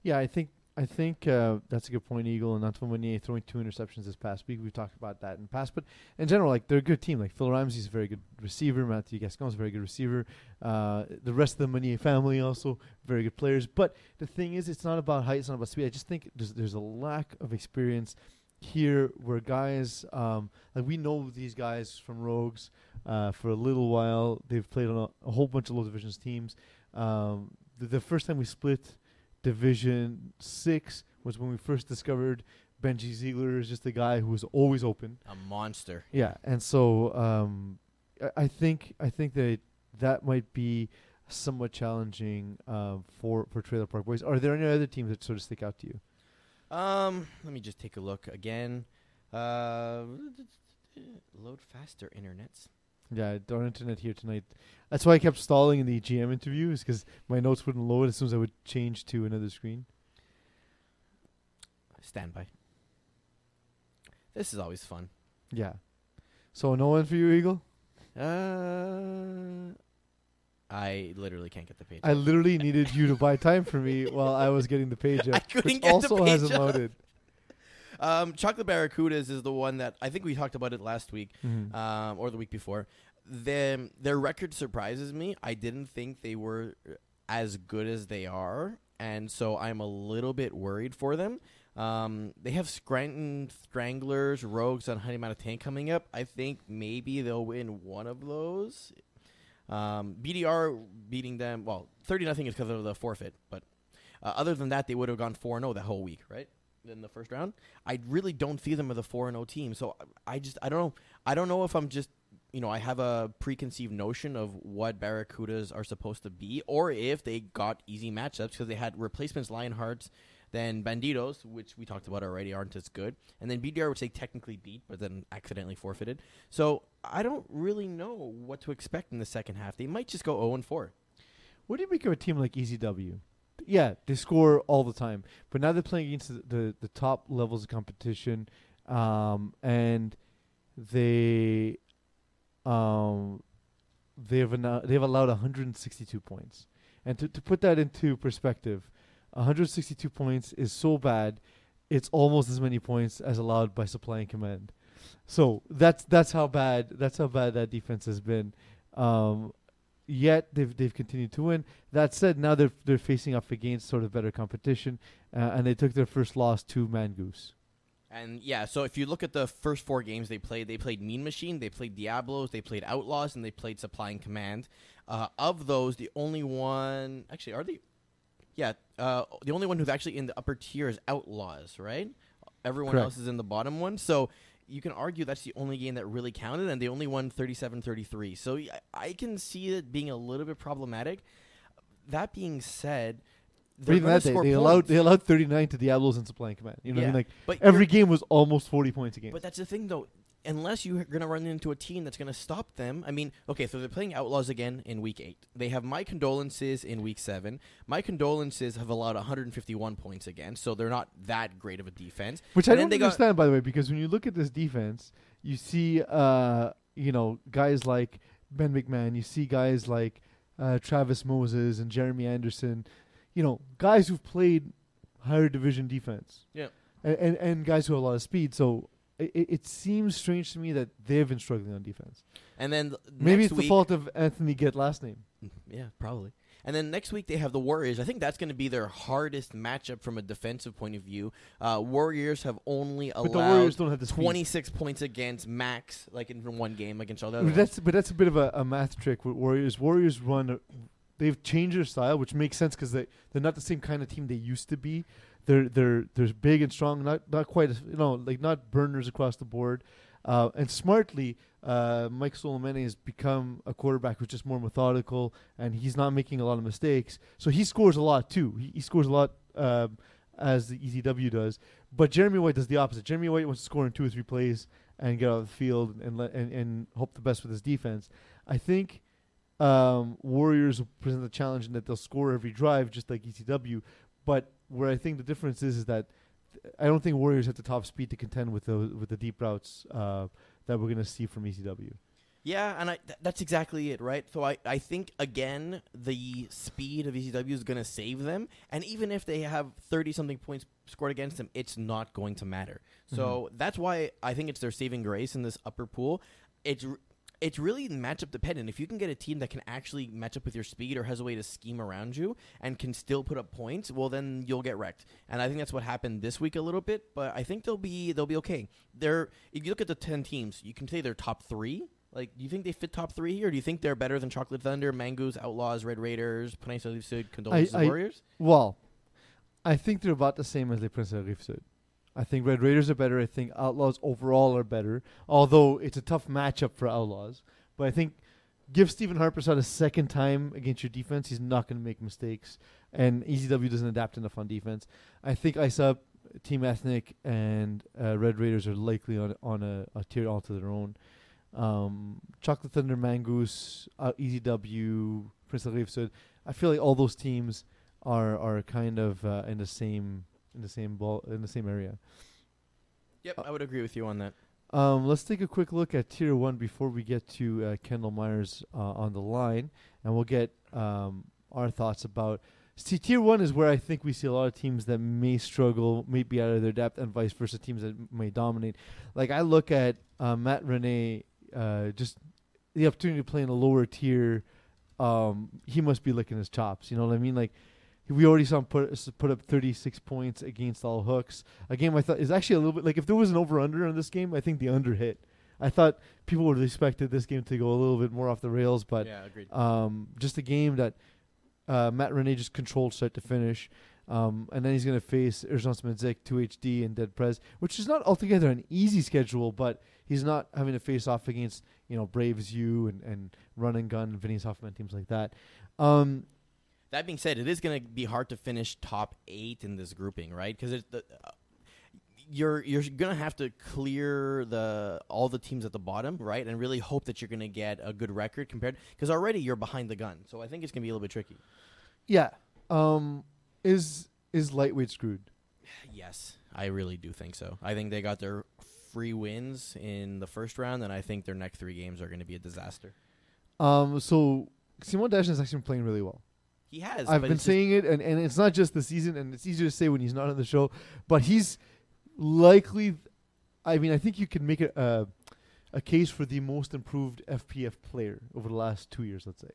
Yeah, I think I think uh, that's a good point, Eagle and Antoine Meunier throwing two interceptions this past week. We've talked about that in the past, but in general, like they're a good team. Like Phil Ramsey's a very good receiver, Matthew Gascon's a very good receiver. Uh, the rest of the Meunier family also very good players. But the thing is, it's not about height, it's not about speed. I just think there's there's a lack of experience here where guys um, like we know these guys from Rogues uh, for a little while. They've played on a, a whole bunch of low divisions teams. Um, the, the first time we split Division Six was when we first discovered Benji Ziegler is just a guy who was always open.
A monster.
Yeah, and so um, I, I think I think that that might be somewhat challenging um, for for Trailer Park Boys. Are there any other teams that sort of stick out to you?
Um, let me just take a look again. Uh, load faster, internets.
Yeah, our internet here tonight. That's why I kept stalling in the GM interview, is because my notes wouldn't load as soon as I would change to another screen.
Standby. This is always fun.
Yeah. So no one for you, Eagle.
Uh, I literally can't get the page.
I
up.
literally needed you to buy time for me while I was getting the page up, I
couldn't
which
get the
also
page
hasn't
up.
loaded.
Um, Chocolate Barracudas is the one that I think we talked about it last week,
Mhm.
um, or the week before. Them their record surprises me. I didn't think they were as good as they are, and so I'm a little bit worried for them. Um, they have Scranton Stranglers, Rogues, and Honey Mountain Tank coming up. I think maybe they'll win one of those. Um, BDR beating them, well, 30 nothing is because of the forfeit, but uh, other than that, they would have gone 4 0 the whole week, right? In the first round. I really don't see them as a 4 0 team. So I just, I don't know. I don't know if I'm just, you know, I have a preconceived notion of what Barracudas are supposed to be, or if they got easy matchups because they had replacements Lionhearts, then Banditos, which we talked about already, aren't as good, and then BDR, which they technically beat, but then accidentally forfeited. So I don't really know what to expect in the second half. They might just go 0 and 4.
What do you make of a team like EZW? Yeah, they score all the time, but now they're playing against the the, the top levels of competition, um, and they um, they have annou- they have allowed 162 points, and to to put that into perspective, 162 points is so bad, it's almost as many points as allowed by Supply and Command. So that's that's how bad that's how bad that defense has been. Um, yet they've they've continued to win. That said, now they're they're facing up against sort of better competition, uh, and they took their first loss to Mangoose.
And yeah, so if you look at the first four games they played, they played Mean Machine, they played Diablos, they played Outlaws, and they played Supply and Command. Uh, of those, the only one actually are they? Yeah, uh, the only one who's actually in the upper tier is Outlaws, right? Everyone
Correct.
else is in the bottom one. So you can argue that's the only game that really counted, and they only won 37-33. So I can see it being a little bit problematic. That being said,
But
they're
even
gonna
that day,
score
they allowed they allowed 39 to Diablos and Supply and Command. You know what I mean? Like
but
every game was almost 40 points a game.
But that's the thing, though. Unless you're going to run into a team that's going to stop them. I mean, okay, so they're playing Outlaws again in week eight. They have My Condolences in week seven. My Condolences have allowed 151 points again, so they're not that great of a defense.
Which I
And then
don't understand, by the way, because when you look at this defense, you see, uh, you know, guys like Ben McMahon, you see guys like uh, Travis Moses and Jeremy Anderson, you know, guys who've played higher division defense.
Yeah.
And, and, and guys who have a lot of speed. So it, it seems strange to me that they've been struggling on defense.
And then th-
Maybe it's the fault of Anthony Get last name.
Yeah, probably. And then next week they have the Warriors. I think that's going to be their hardest matchup from a defensive point of view. Uh, Warriors have only
But
allowed
have the speed.
26 points against max, like in one game against all the other
But that's but that's a bit of a, a math trick with Warriors. Warriors run, a, they've changed their style, which makes sense because they they're not the same kind of team they used to be. They're they're they're big and strong, not not quite you know like not burners across the board, uh, and smartly. Uh, Mike Solomene has become a quarterback who's just more methodical, and he's not making a lot of mistakes. So he scores a lot too. He, he scores a lot um, as the EZW does. But Jeremy White does the opposite. Jeremy White wants to score in two or three plays and get out of the field and let and, and hope the best with his defense. I think um, Warriors will present the challenge in that they'll score every drive just like EZW. But where I think the difference is is that I don't think Warriors have the top speed to contend with the with the deep routes uh, that we're going to see from EZW.
Yeah, and I, th- that's exactly it, right? So I, I think, again, the speed of EZW is going to save them. And even if they have 30 something points scored against them, it's not going to matter. So that's why I think it's their saving grace in this upper pool. It's. r- It's really matchup dependent. If you can get a team that can actually match up with your speed or has a way to scheme around you and can still put up points, well then you'll get wrecked. And I think that's what happened this week a little bit, but I think they'll be they'll be okay. They're if you look at the ten teams, you can say they're top three. Like, do you think they fit top three here? Or do you think they're better than Chocolate Thunder, Mangoose, Outlaws, Red Raiders, Prince of Sud, Condolences
I-
Warriors?
Well, I think they're about the same as the Prince of Rifsud. I think Red Raiders are better. I think Outlaws overall are better, although it's a tough matchup for Outlaws. But I think give Stephen Harper a second time against your defense. He's not going to make mistakes, and EZW doesn't adapt enough on defense. I think Ice Up, Team Ethnic, and uh, Red Raiders are likely on on a, a tier all to their own. Um, Chocolate Thunder, Mangoose, uh, EZW, Prince of Rifsud. I feel like all those teams are are kind of uh, in the same in the same ball in the same area.
Yep, I would agree with you on that.
Um, let's take a quick look at tier one before we get to uh, Kendall Myers uh, on the line, and we'll get um, our thoughts about. See, tier one is where I think we see a lot of teams that may struggle, may be out of their depth, and vice versa, teams that may dominate. Like I look at uh, Matt Rene, uh, just the opportunity to play in a lower tier. Um, he must be licking his chops. You know what I mean? Like we already saw him put put up 36 points against all hooks. A game I thought is actually a little bit like if there was an over under on this game, I think the under hit. I thought people would have expected this game to go a little bit more off the rails, but
yeah,
um, just a game that uh, Matt Rene just controlled start to finish. Um, and then he's going to face Urgence Medzik, 2HD, and Dead Prez, which is not altogether an easy schedule, but he's not having to face off against, you know, Braves U and, and Run and Gun, Vinny's Hoffman, teams like that. Um,
That being said, it is going to be hard to finish top eight in this grouping, right? Because uh, you're you're going to have to clear the all the teams at the bottom, right, and really hope that you're going to get a good record compared. Because already you're behind the gun, so I think it's going to be a little bit tricky.
yeah. Um, is is lightweight screwed?
Yes, I really do think so. I think they got their free wins in the first round, and I think their next three games are going to be a disaster.
Um, so Simon Dash has actually been playing really well.
He has.
I've been
just-
saying it, and, and it's not just the season, and it's easier to say when he's not on the show, but he's likely. I mean, I think you can make it a, a case for the most improved FPF player over the last two years. Let's say,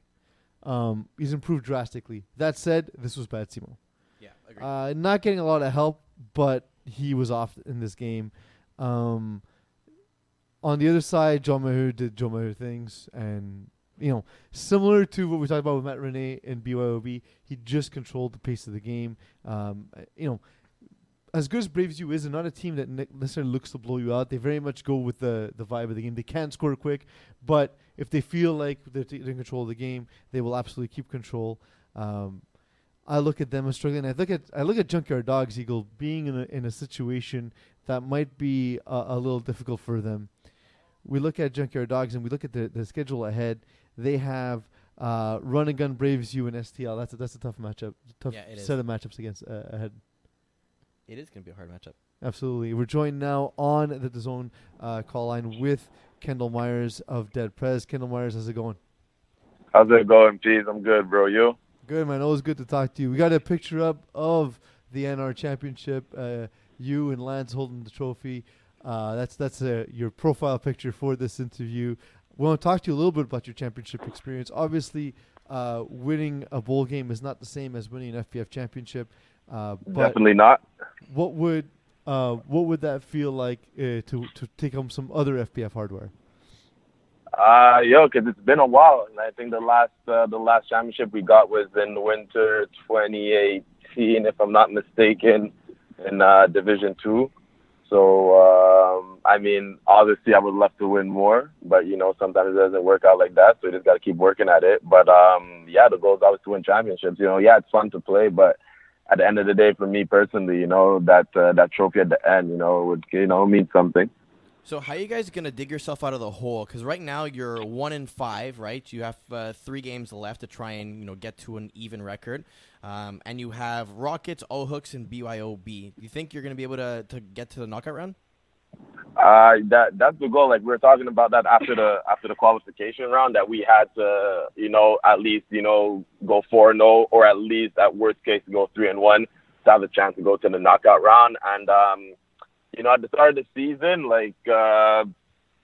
um, he's improved drastically. That said, this was bad, Simo.
yeah, agreed.
Uh, not getting a lot of help, but he was off in this game. Um, on the other side, John Maher did John Maher things, and you know, similar to what we talked about with Matt Rene and BYOB, he just controlled the pace of the game. Um, uh, you know, as good as Braves U is, they're not a team that necessarily looks to blow you out. They very much go with the the vibe of the game. They can score quick, but if they feel like they're, t- they're in control of the game, they will absolutely keep control. Um, I look at them as struggling. I look at I look at Junkyard Dogs Eagle being in a in a situation that might be a, a little difficult for them. We look at Junkyard Dogs and we look at the, the schedule ahead. They have uh, Run and Gun Braves U and STL. That's a, that's a tough matchup. Tough
Yeah, it is.
set of matchups against uh, ahead.
it is going to be a hard matchup.
Absolutely. We're joined now on the DAZN uh, call line with Kendall Myers of Dead Prez. Kendall Myers, how's it going?
How's it going, Pease? I'm good, bro. You?
Good man, always good to talk to you. We got a picture up of the NR Championship. Uh, you and Lance holding the trophy. Uh, that's that's uh, your profile picture for this interview. We want to talk to you a little bit about your championship experience. Obviously, uh, winning a bowl game is not the same as winning an FPF championship. Uh, but
Definitely not.
what would uh, what would that feel like uh, to to take home some other FPF hardware?
Uh, yo, 'cause it's been a while, and I think the last uh, the last championship we got was in winter 2018, if I'm not mistaken, in uh, Division Two. So um, I mean, obviously, I would love to win more, but you know, sometimes it doesn't work out like that. So you just got to keep working at it. But um, yeah, the goal is always to win championships. You know, yeah, it's fun to play, but at the end of the day, for me personally, you know, that uh, that trophy at the end, you know, would you know mean something.
So how are you guys gonna dig yourself out of the hole? Because right now you're one in five, right? You have uh, three games left to try and you know get to an even record, um, and you have Rockets, All Hooks, and BYOB. Do you think you're gonna be able to, to get to the knockout round?
Uh, that that's the goal. Like we were talking about that after the after the qualification round, that we had to, you know, at least you know go four and zero, or at least at worst case go three and one to have a chance to go to the knockout round. And um, you know, at the start of the season, like uh,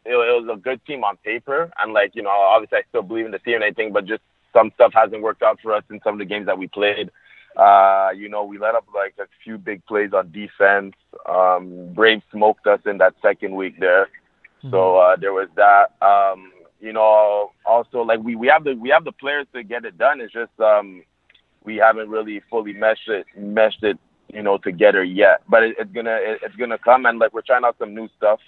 it, it was a good team on paper, and like you know, obviously I still believe in the team and everything, but just some stuff hasn't worked out for us in some of the games that we played. Uh, you know, we let up like a few big plays on defense. Um, Braves smoked us in that second week there, so uh, there was that. Um, you know, also like we, we have the we have the players to get it done. It's just um, we haven't really fully meshed it meshed it you know together yet. But it, it's gonna it, it's gonna come, and like we're trying out some new stuff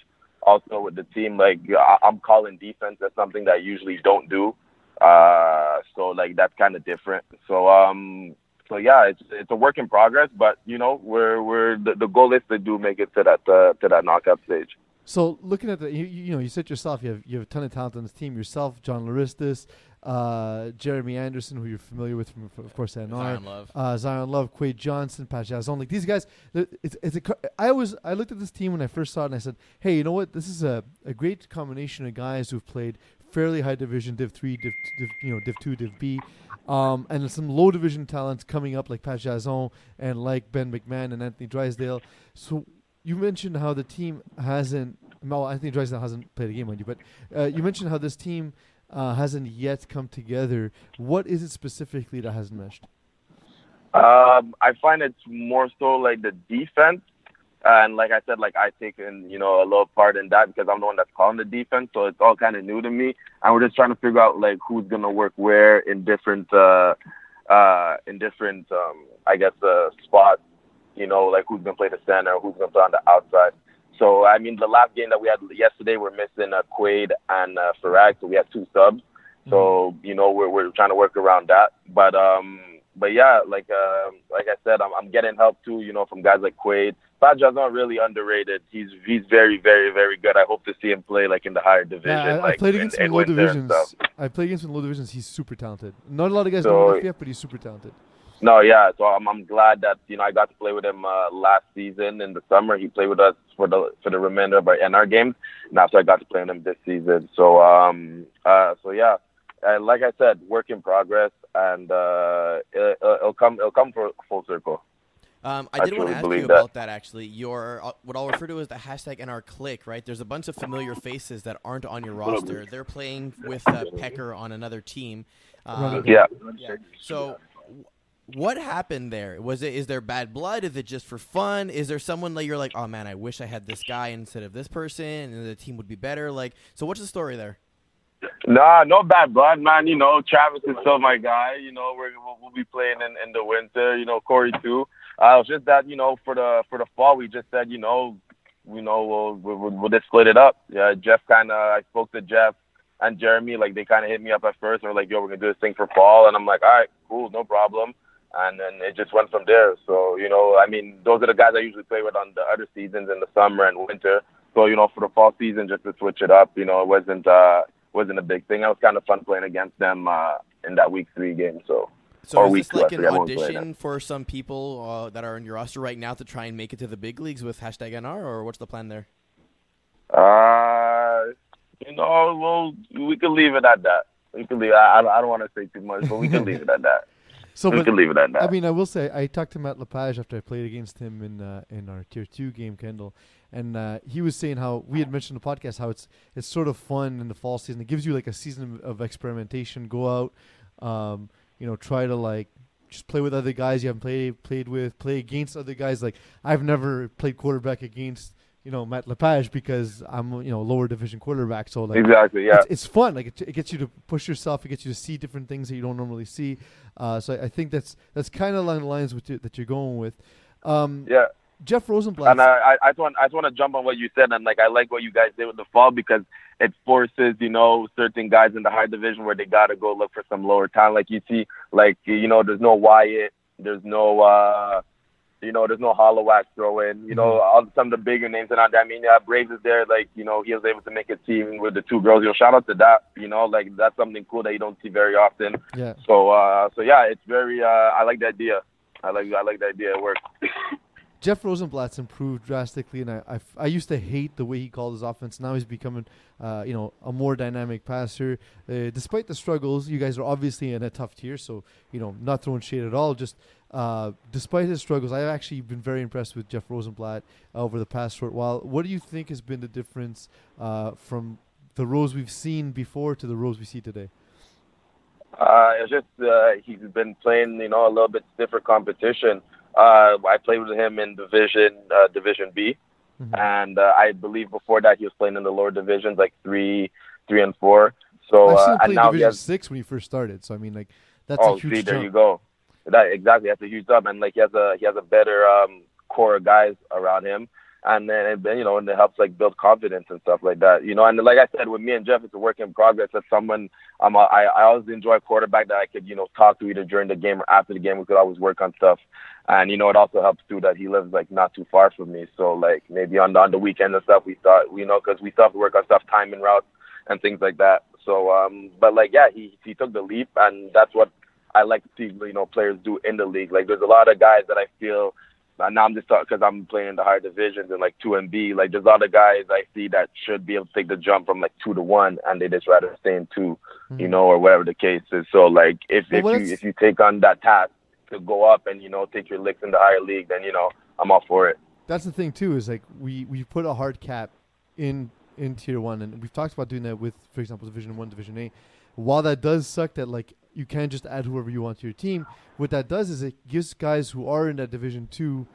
also with the team. Like I, I'm calling defense. That's something that I usually don't do. Uh, so like that's kind of different. So um, so yeah, it's it's a work in progress, but you know we're we're the, the goal is to do make it to that uh, to that knockout stage.
So looking at the, you, you know, you said yourself, you have you have a ton of talent on this team. Yourself, John Laristis, uh, Jeremy Anderson, who you're familiar with from, of course, NR,
Zion Love.
uh, Zion Love, Quade Johnson, Pat Jazon. Like these guys, it's it's a. co- I was I looked at this team when I first saw it, and I said, hey, you know what? This is a, a great combination of guys who've played fairly high division, Div three, Div, Div you know, Div two, Div B, um, and some low division talents coming up like Pat Jazon and like Ben McMahon and Anthony Drysdale. So you mentioned how the team hasn't. Well, Anthony Drysdale hasn't played a game on you, but uh, you mentioned how this team uh, hasn't yet come together. What is it specifically that hasn't meshed?
Um, I find it's more so like the defense, and like I said, like I take in you know a little part in that because I'm the one that's calling the defense, so it's all kind of new to me, and we're just trying to figure out like who's gonna work where in different uh, uh, in different um, I guess uh, spots. You know, like who's gonna play the center, who's gonna play on the outside. So I mean, the last game that we had yesterday, we're missing uh, Quaid and uh, Farag, so we had two subs. So you know, we're we're trying to work around that. But um, but yeah, like uh, like I said, I'm I'm getting help too. You know, from guys like Quaid. Faj's not really underrated. He's he's very very very good. I hope to see him play like in the higher division.
Yeah, I, I
like,
played
in-
against
in
him in low
and
divisions. I played against him in low divisions. He's super talented. Not a lot of guys
So-
know FPF, but he's super talented.
No, yeah. So I'm I'm glad that you know I got to play with him uh, last season in the summer. He played with us for the for the remainder of our NR games. Now, so I got to play with him this season. So um uh so yeah, uh, like I said, work in progress, and uh it, it'll come it'll come for full circle.
Um, I
I
did want to ask you
believe that.
about that actually. Your uh, what I'll refer to as the hashtag NR click, right? There's a bunch of familiar faces that aren't on your roster. They're playing with uh, Pecker on another team. Um,
Yeah.
yeah. So, what happened there? Was it is there bad blood? Is it just for fun? Is there someone that you're like, oh man, I wish I had this guy instead of this person, and the team would be better? Like, so what's the story there?
Nah, no bad blood, man. You know, Travis is still my guy. You know, we're, we'll, we'll be playing in, in the winter. You know, Corey too. Uh, was just that you know, for the for the fall, we just said, you know, you know, we'll we'll, we'll just split it up. Yeah, Jeff kind of. I spoke to Jeff and Jeremy. Like they kind of hit me up at first. They're like, "Yo, we're gonna do this thing for fall," and I'm like, "All right, cool, no problem." And then it just went from there. So you know, I mean, those are the guys I usually play with on the other seasons in the summer and winter. So you know, for the fall season, just to switch it up, you know, it wasn't uh wasn't a big thing. It was kind of fun playing against them uh in that week three game. So
So
Or
is this like
two,
an
actually, I won't play
audition for some people uh, that are in your roster right now to try and make it to the big leagues with hashtag NR, or what's the plan there?
Uh, you know, well, we can leave it at that. We can leave. I, I don't want to say too much, but we can leave it at that.
So,
we
but
can leave it at that.
I mean, I will say I talked to Matt Lepage after I played against him in uh, in our tier two game, Kendall, and uh, he was saying how we had mentioned in the podcast how it's it's sort of fun in the fall season. It gives you like a season of, of experimentation. Go out, Um, you know, try to like just play with other guys you haven't played played with, play against other guys. Like I've never played quarterback against you know Matt Lepage because I'm you know lower division quarterback. So like
Exactly. Yeah.
it's, it's fun. Like it, it gets you to push yourself. It gets you to see different things that you don't normally see. Uh, so I, I think that's that's kind of along the lines with you, that you're going with. Um,
Yeah.
Jeff Rosenblatt.
And I, I, I just want, I just want to jump on what you said, and like I like what you guys did with the fall because it forces, you know, certain guys in the high division where they gotta go look for some lower talent. Like you see, like you know, there's no Wyatt, there's no, uh you know, there's no Holloway throw in. You know, all some of the bigger names and I mean, yeah, Braves is there. Like you know, he was able to make a team with the two girls. You know, shout out to that. You know, like that's something cool that you don't see very often.
yeah.
So, uh so yeah, it's very, uh I like the idea. I like, I like the idea. It works.
Jeff Rosenblatt's improved drastically, and I, I, I used to hate the way he called his offense. Now he's becoming, uh, you know, a more dynamic passer. Uh, despite the struggles, you guys are obviously in a tough tier, so you know, not throwing shade at all. Just uh, despite his struggles, I've actually been very impressed with Jeff Rosenblatt over the past short while. What do you think has been the difference uh, from the rows we've seen before to the rows we see today?
Uh, it's just uh, he's been playing, you know, a little bit stiffer competition. Uh, I played with him in Division uh, Division B,
Mhm.
and uh, I believe before that he was playing in the lower divisions, like three, three and four. So
I've seen
uh,
him play
and now he
Division
has.
Six when he first started, so I mean, like, that's
Oh,
a huge
see, there you go. That exactly. That's a huge jump, and like he has a he has a better um, core of guys around him, and then and you know, and it helps like build confidence and stuff like that. You know, and like I said, with me and Jeff, it's a work in progress. As someone, um, I I always enjoy a quarterback that I could you know talk to either during the game or after the game. We could always work on stuff, and you know, it also helps too that he lives like not too far from me. So like maybe on the on the weekend and stuff, we thought you know because we still have to work on stuff, timing routes and things like that. So um, but like yeah, he he took the leap, and that's what I like to see you know players do in the league. Like there's a lot of guys that I feel. Now I'm just talking because I'm playing in the higher divisions and like two and B. Like there's other guys I see that should be able to take the jump from like two to one, and they just rather stay in 2 you
Mhm.
know, or whatever the case is. So like if
Well,
if you if you take on that task to go up and you know take your licks in the higher league, then you know I'm all for it.
that's the thing too is like we we put a hard cap in in tier one and we've talked about doing that with for example division one division a while that does suck that like you can't just add whoever you want to your team what that does is it gives guys who are in that division two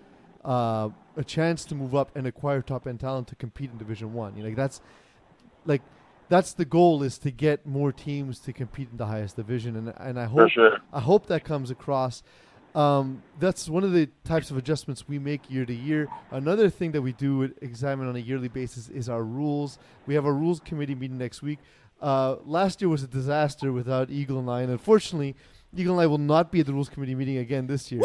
uh, a chance to move up and acquire top end talent to compete in division one you know like that's like that's the goal is to get more teams to compete in the highest division and and i hope
sure.
I hope that comes across. Um, that's one of the types of adjustments we make year to year. Another thing that we do examine on a yearly basis is our rules. We have a rules committee meeting next week. Uh, last year was a disaster without Eagle and I, and unfortunately, Eagle and I will not be at the rules committee meeting again this year.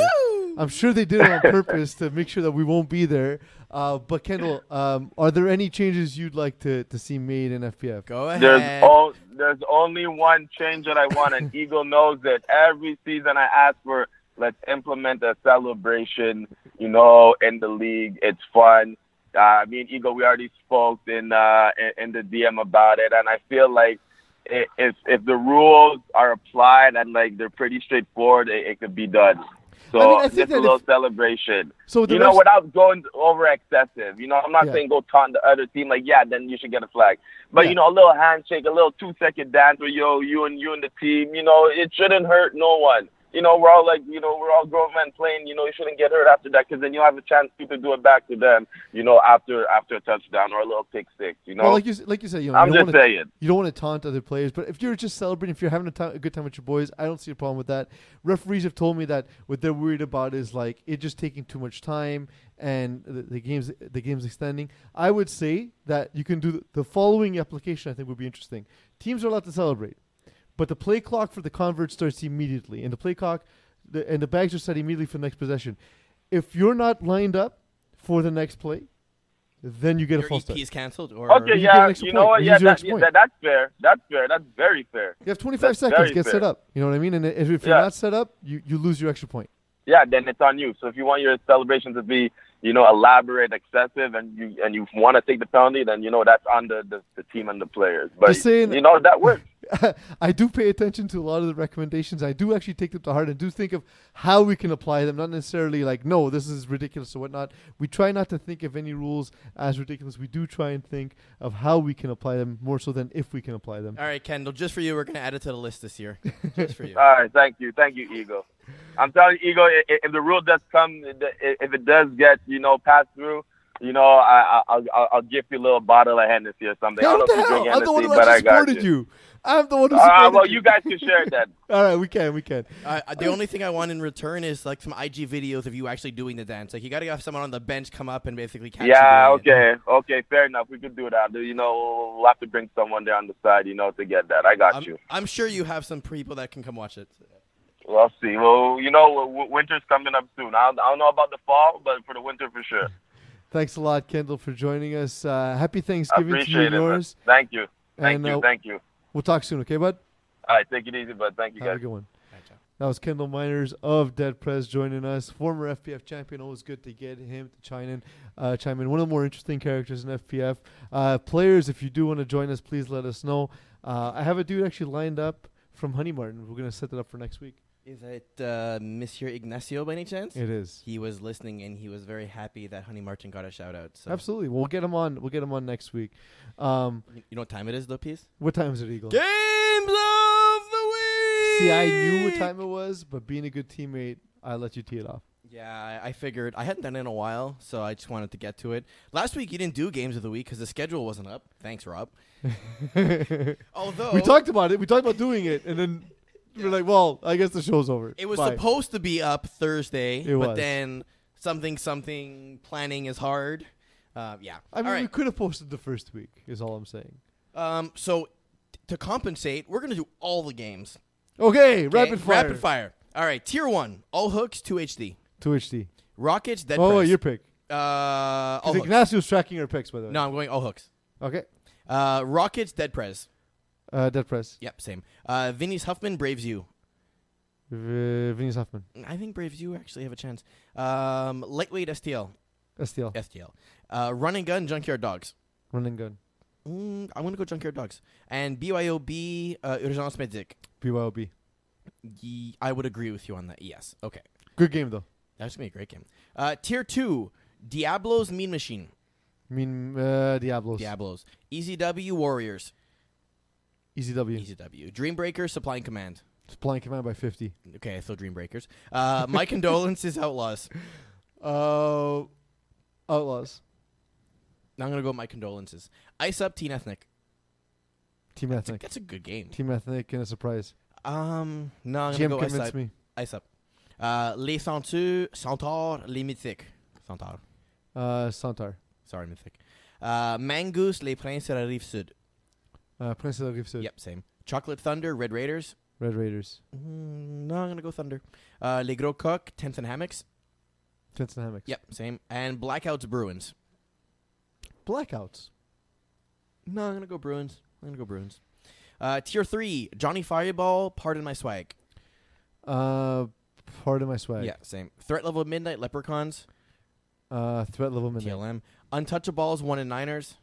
I'm sure they did it on purpose to make sure that we won't be there. Uh, but Kendall, um, are there any changes you'd like to, to see made in FPF?
Go ahead.
There's o- there's only one change that I want, and Eagle knows that every season I ask for let's implement a celebration, you know, in the league. It's fun. Uh, me and Eagle, we already spoke in uh, in, the DM about it, and I feel like if if the rules are applied and like they're pretty straightforward, it, it could be done. So
I mean, I
just a little
if-
celebration
So
you know,
refs-
without going over excessive. You know, I'm not
Yeah.
saying go taunt the other team like, yeah, then you should get a flag. But
Yeah.
you know, a little handshake, a little two second dance with yo, you and you and the team. You know, it shouldn't hurt no one. You know, we're all like, you know, we're all grown men playing. You know, you shouldn't get hurt after that because then you'll have a chance to do it back to them. You know, after after a touchdown or a little pick six. You know,
well, like you like you said, you know,
I'm
you don't
just
wanna-
saying.
You don't want to taunt other players, but if you're just celebrating, if you're having a, good time with your boys, I don't see a problem with that. Referees have told me that what they're worried about is like it just taking too much time and the, the games the games extending. I would say that you can do the, the following application. I think would be interesting. Teams are allowed to celebrate, but the play clock for the convert starts immediately, and the play clock, the, and the bags are set immediately for the next possession. If you're not lined up for the next play, then you get a
Your
full
EP
start.
is canceled, or
Okay,
You get an
yeah,
extra
you
point.
know what? Yeah, that, yeah, that, that's fair. That's fair. That's very fair.
You have 25
That's
seconds.
very
Get set up. You know what I mean? And if, if you're
Yeah.
not set up, you, you lose your extra point.
yeah, then it's on you. So if you want your celebration to be, you know, elaborate, excessive, and you and you want to take the penalty, then you know that's on the, the, the team and the players. But
saying-
you know that works.
I do pay attention to a lot of the recommendations. I do actually take them to heart and do think of how we can apply them. Not necessarily like, no, this is ridiculous or whatnot. We try not to think of any rules as ridiculous. We do try and think of how we can apply them more so than if we can apply them.
All right, Kendall, just for you, we're gonna add it to the list this year. Just for you.
All right, thank you, thank you, Ego. I'm telling you, Ego, i- i- if the rule does come, if it does get you know passed through, you know, I, I I'll, I'll I'll give you a little bottle of Hennessy or something. I don't
what
know
the
if you
hell?
drink
I'm the one who
but I
actually supported
you.
you. I'm the one who
Uh, well,
you.
you guys can share that.
All right, we can, we can.
Uh, the only thing I want in return is like some IG videos of you actually doing the dance. Like you gotta have someone on the bench come up and basically catch
Yeah,
you doing it.
okay, okay, fair enough. We could do that. You know, we'll have to bring someone there on the side, you know, to get that. I got
I'm,
you.
I'm sure you have some people that can come watch it.
We'll see. Well, you know, w- w- winter's coming up soon. I don't, I don't know about the fall, but for the winter for sure.
Thanks a lot, Kendall, for joining us. Uh, happy Thanksgiving to you
appreciate
and
it. man.
yours.
Thank you. Thank
And
you.
uh,
Thank you.
we'll talk soon, okay, bud?
All right, take it easy, bud. Thank you,
Have a good one. That was Kendall Myers of Dead Prez joining us, former FPF champion. Always good to get him to chime in. Uh, chime in. One of the more interesting characters in FPF. Uh, players, if you do want to join us, please let us know. Uh, I have a dude actually lined up from Honey Martin. We're gonna set it up for next week.
Is it uh, Monsieur Ignacio by any chance?
It is
He was listening and he was very happy that Honey Martin got a shout out. So.
absolutely. We'll get him on. We'll get him on next week. Um,
You know what time it is, though, Peace?
what time is it, Eagle?
Games of the week.
See, I knew what time it was, but being a good teammate, I let you tee it off.
Yeah, I, I figured I hadn't done it in a while, so I just wanted to get to it. Last week you didn't do games of the week because the schedule wasn't up. Thanks, Rob. Although
we talked about it. We talked about doing it, and then we're like, "Well, I guess the show's over."
it was
Bye.
supposed to be up Thursday,
It
but
was.
then something something planning is hard. Uh, yeah.
I mean,
All
we
right.
could have posted the first week. Is all I'm saying.
Um, so to compensate, we're gonna do all the games.
Okay,
Okay?
rapid fire.
Rapid fire. All right. Tier one, all hooks, two HD.
Two HD.
Rockets, dead
oh,
press.
your pick.
uh, all
Because
hooks.
Ignacio's tracking your picks, by the way.
No, I'm going all hooks.
Okay.
Uh, Rockets, dead prez.
Uh, dead prez.
Yep, same. Uh, Vinny's Huffman, Braves U.
V- Vinny's Huffman.
I think Braves U actually have a chance. Um, lightweight STL,
STL.
STL. Uh, run and gun, junkyard dogs.
Run and gun.
Mm, I'm gonna go junkyard dogs. And BYOB, uh, Urgence Medic.
BYOB.
Ye- I would agree with you on that. Yes. Okay.
Good game though.
That's gonna be a great game. Uh, tier two, Diablos Mean Machine.
Mean, uh, Diablos.
Diablos. EZW Warriors.
Easy W.
EasyW. Dreambreakers Supply and Command.
Supply and Command by 50.
Okay, so Dreambreakers. Uh, my condolences, Outlaws.
Uh, Outlaws.
Now I'm gonna go with my condolences. Ice Up Team Ethnic.
Team
That's a,
Ethnic.
that's a good game.
Team Ethnic and a surprise.
Um, no, I'm gonna
Jim
go Ice Up.
me.
Ice Up. Uh, les Centaures, Centaures, les Mythiques. Centaures.
Uh, Santar.
Sorry, Mythic. Uh, Mangoose, les Princes de la Rive Sud.
Uh, Prince of the Sud.
Yep, same. Chocolate Thunder, Red Raiders.
Red Raiders.
Mm, no, I'm gonna go Thunder. Uh, les Gros Coq, Tents and Hammocks.
Tents and Hammocks.
Yep, same. And Blackouts, Bruins.
Blackouts.
No, I'm gonna go Bruins. I'm gonna go Bruins. Uh, tier three, Johnny Fireball, Pardon My Swag.
Uh, pardon my swag.
Yeah, same. Threat level Midnight, Leprechauns,
Uh, threat level minute.
TLM. Untouchables, One and Niners.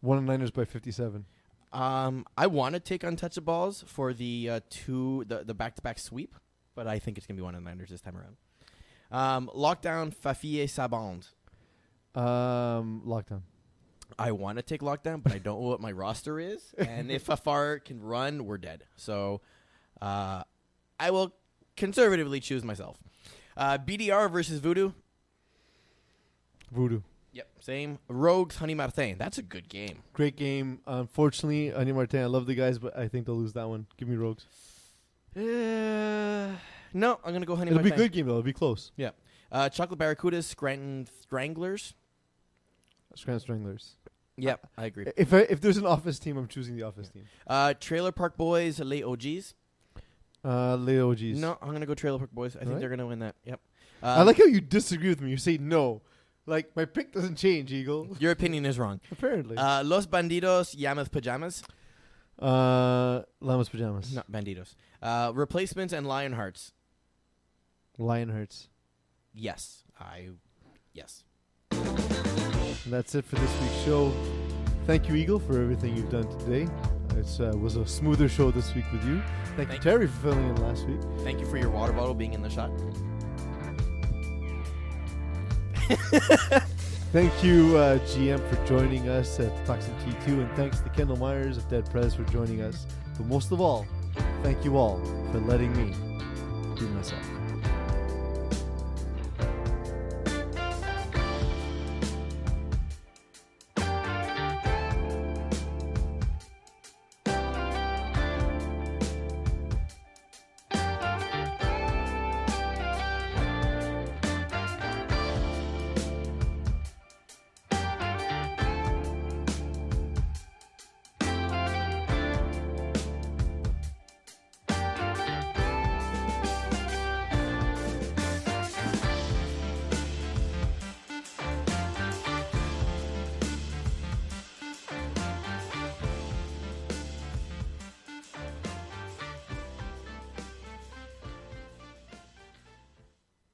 One and Niners by 57.
Um, I want to take Untouchables for the uh, two the the back to back sweep, but I think it's gonna be One of the Niners this time around. Um, Lockdown, Fafie Saband.
Um, lockdown.
I want to take Lockdown, but I don't know what my roster is, and if Fafar can run, we're dead. So, uh, I will conservatively choose myself. Uh, BDR versus Voodoo.
Voodoo.
Yep, same. Rogues, Honey Martin. That's a good game.
Great game. Unfortunately, Honey Martin, I love the guys, but I think they'll lose that one. Give me Rogues.
Uh, no, I'm gonna go Honey Martin.
It'll be a good game, though. It'll be close.
Yeah. Uh, Chocolate Barracudas, Scranton Stranglers.
Scranton Stranglers.
Yep, I agree.
If I, if there's an office team, I'm choosing the office team.
Uh, Trailer Park Boys, Late OGs.
Uh, Leo G's.
No, I'm gonna go Trailer Park Boys. I think
Alright.
they're gonna win that. Yep.
I
Um,
like how you disagree with me. You say no. Like, my pick doesn't change, Eagle.
your opinion is wrong.
Apparently.
Uh, Los Bandidos, Yamath Pajamas.
Uh, Llamas Pajamas.
Not Bandidos. Uh, replacements and Lionhearts.
Lionhearts.
Yes, I. Yes.
And that's it for this week's show. Thank you, Eagle, for everything you've done today. It uh, was a smoother show this week with you. Thank,
Thank
you, Terry, for filling in last week.
Thank you for your water bottle being in the shot.
Thank you, uh, GM, for joining us at Toxin T2, and thanks to Kendall Myers of Dead Prez for joining us. But most of all, thank you all for letting me be myself.